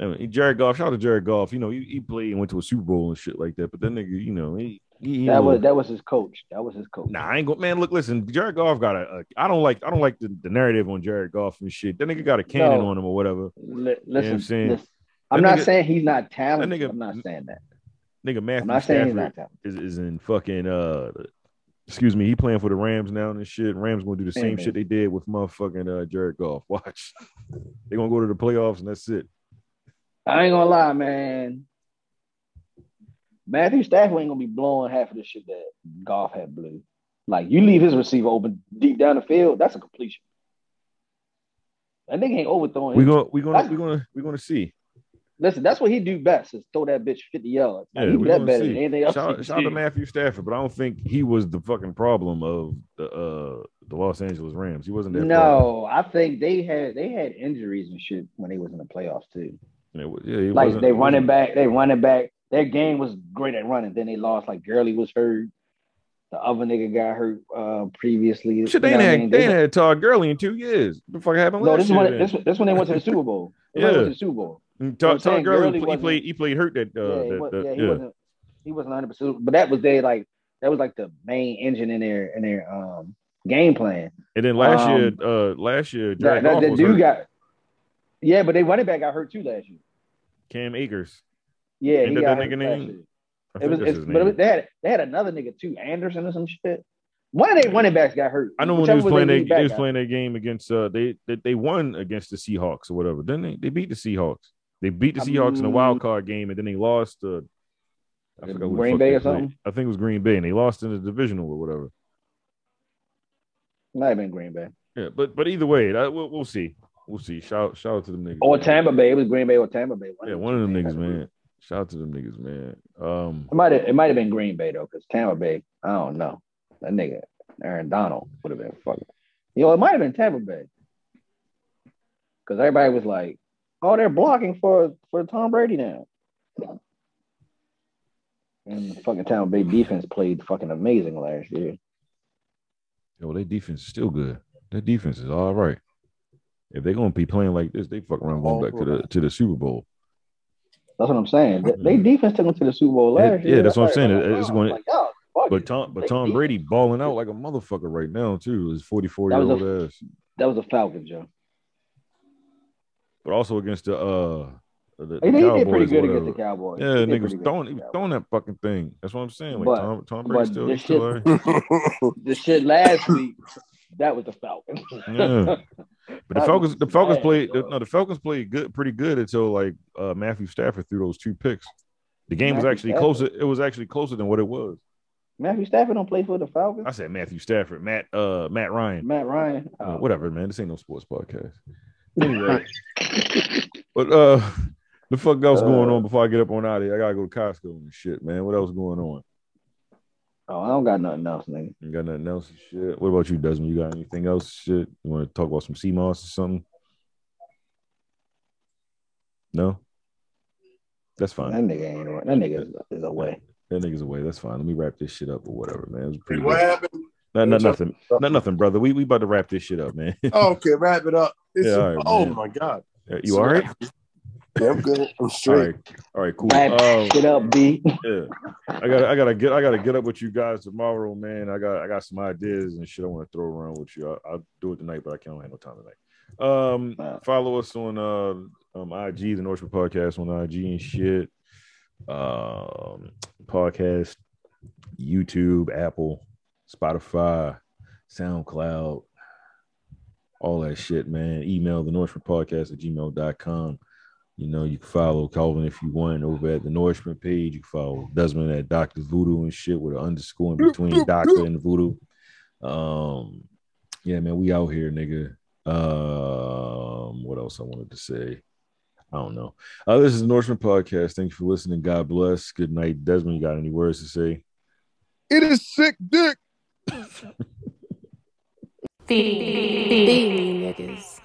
I mean, Jared Goff. Shout out to Jared Goff. You know, he, he played and went to a Super Bowl and shit like that. But that nigga, you know, he, That was- was that was his coach. That was his coach. Nah, I ain't go. Man, look, listen. Jared Goff got a. a I don't like. I don't like the, the narrative on Jared Goff and shit. That nigga got a cannon No. on him or whatever. Li- what I'm listen, saying? listen. I'm That not nigga- saying he's not talented. nigga- I'm not saying that. Nigga I'm Matthew not saying he's not is, talented. is in fucking uh. Excuse me, he playing for the Rams now and shit. Rams gonna do the same man. shit they did with motherfucking uh, Jared Goff. Watch, they gonna go to the playoffs and that's it. I ain't gonna lie, man. Matthew Stafford ain't gonna be blowing half of the shit that Goff had blew. Like you leave his receiver open deep down the field, that's a completion. That nigga ain't overthrowing. We gonna we gonna we gonna we gonna see. Listen, that's what he do best is throw that bitch 50 yards. Like, Yeah, he that better see. than anything else. Shout, shout out to. Matthew Stafford, but I don't think he was the fucking problem of the uh the Los Angeles Rams. He wasn't that. problem. No, I think they had they had injuries and shit when they was in the playoffs too. Yeah, he like they he running back, they running back. Their game was great at running. Then they lost. Like Gurley was hurt. The other nigga got hurt uh, previously. Shit, they You ain't know what I had mean? they They- had Todd Gurley in two years. What the fuck happened no, last this is year? when this, this when they went to the Super Bowl. They Yeah. went to the Super Bowl. Mm, Todd, saying Todd Gurley, he played he played hurt that uh yeah, he, that, was, that- yeah, he yeah. wasn't. He wasn't 100. percent But that was their like that was like the main engine in their in their um game plan. And then last um, year, uh last year, That, that, that dude hurt. got. Yeah, but they running back got hurt too last year. Cam Akers. Yeah, Ain't he that got that nigga name? It was, it's, but it was, they had they had another nigga too, Anderson or some shit. One of their running backs got hurt. I know when they Whichever was playing their that they was playing their game against uh they they, they won against the Seahawks or whatever. Didn't they? They beat the Seahawks. They beat the Seahawks in the Um, wild card game and then they lost uh I forgot who Green Bay they or played. something? I think it was Green Bay and they lost in the divisional or whatever. Might have been Green Bay Yeah, but but either way, that, we'll, we'll see. We'll see. Shout shout out to them niggas. or. Tampa Bay. It was Green Bay or Tampa Bay. Yeah, one of them niggas, man. Shout out to them niggas, man. Um, It might have it might have been Green Bay though, because Tampa Bay. I don't know. That nigga Aaron Donald would have been fucking. You know, it might have been Tampa Bay. Because everybody was like, "Oh, they're blocking for for Tom Brady now." And the fucking Tampa Bay defense played fucking amazing last year. yo, their defense is still good. Their defense is all right. If they're gonna be playing like this, they fuck around going back to the to the Super Bowl. That's what I'm saying. They, they defense took them to the Super Bowl Yeah, last yeah, year. that's what I'm saying. It's going- like, oh, But. Tom, but Tom Brady balling out like a motherfucker right now too. His 44 year old ass. That was a Falcon, Joe. But also against the uh the, the He, he did Cowboys pretty good against the Cowboys. Yeah, He nigga was throwing, he was throwing that fucking thing. That's what I'm saying. Like But- Tom, Tom Brady still, this still shit- the shit last week, that was the Falcon. Yeah. But the That Falcons, the Falcons played. dog. no, the Falcons played good, pretty good until like uh, Matthew Stafford threw those two picks. The game was actually Stafford? closer. It was actually closer than what it was. Matthew Stafford don't play for the Falcons. I said Matthew Stafford, Matt, uh, Matt Ryan, Matt Ryan. Uh, Oh. whatever, man. This ain't no sports podcast. Anyway, but uh, the fuck else going Uh, on before I get up on out of here? I gotta go to Costco and shit, man. What else going on? Oh, I don't got nothing else, nigga. You got nothing else shit? What about you, Desmond? You got anything else? Shit, you want to talk about some sea moss or something? No, that's fine. That nigga ain't right. That nigga is, is away. That nigga's away. That's fine. Let me wrap this shit up or whatever, man. It was pretty what good. happened? Not, not nothing. Not nothing, brother. We we about to wrap this shit up, man. Oh, okay, wrap it up. It's Yeah, all right, oh man. my god. you all right? Yeah, I'm good. I'm All straight. right. All right. Cool. Um, Get up, B. yeah. I got I gotta get I gotta get up with you guys tomorrow, man. I got I got some ideas and shit I want to throw around with you. I, will do it tonight, but I can't have no time tonight. Um, Uh. follow us on uh um IG, the Nourishment Podcast on IG and shit. Um, podcast, YouTube, Apple, Spotify, SoundCloud, all that shit, man. Email the Nourishment Podcast at gmail.com. You know, you can follow Calvin if you want over at the Nourishment page. You can follow Desmond at Dr. Voodoo and shit with an underscore in between Doctor and Voodoo. Um, yeah, man, we out here, nigga. Um, what else I wanted to say? I don't know. Uh, this is the Nourishment Podcast. Thank you for listening. God bless. Good night. Desmond, you got any words to say? It is sick dick. Feed me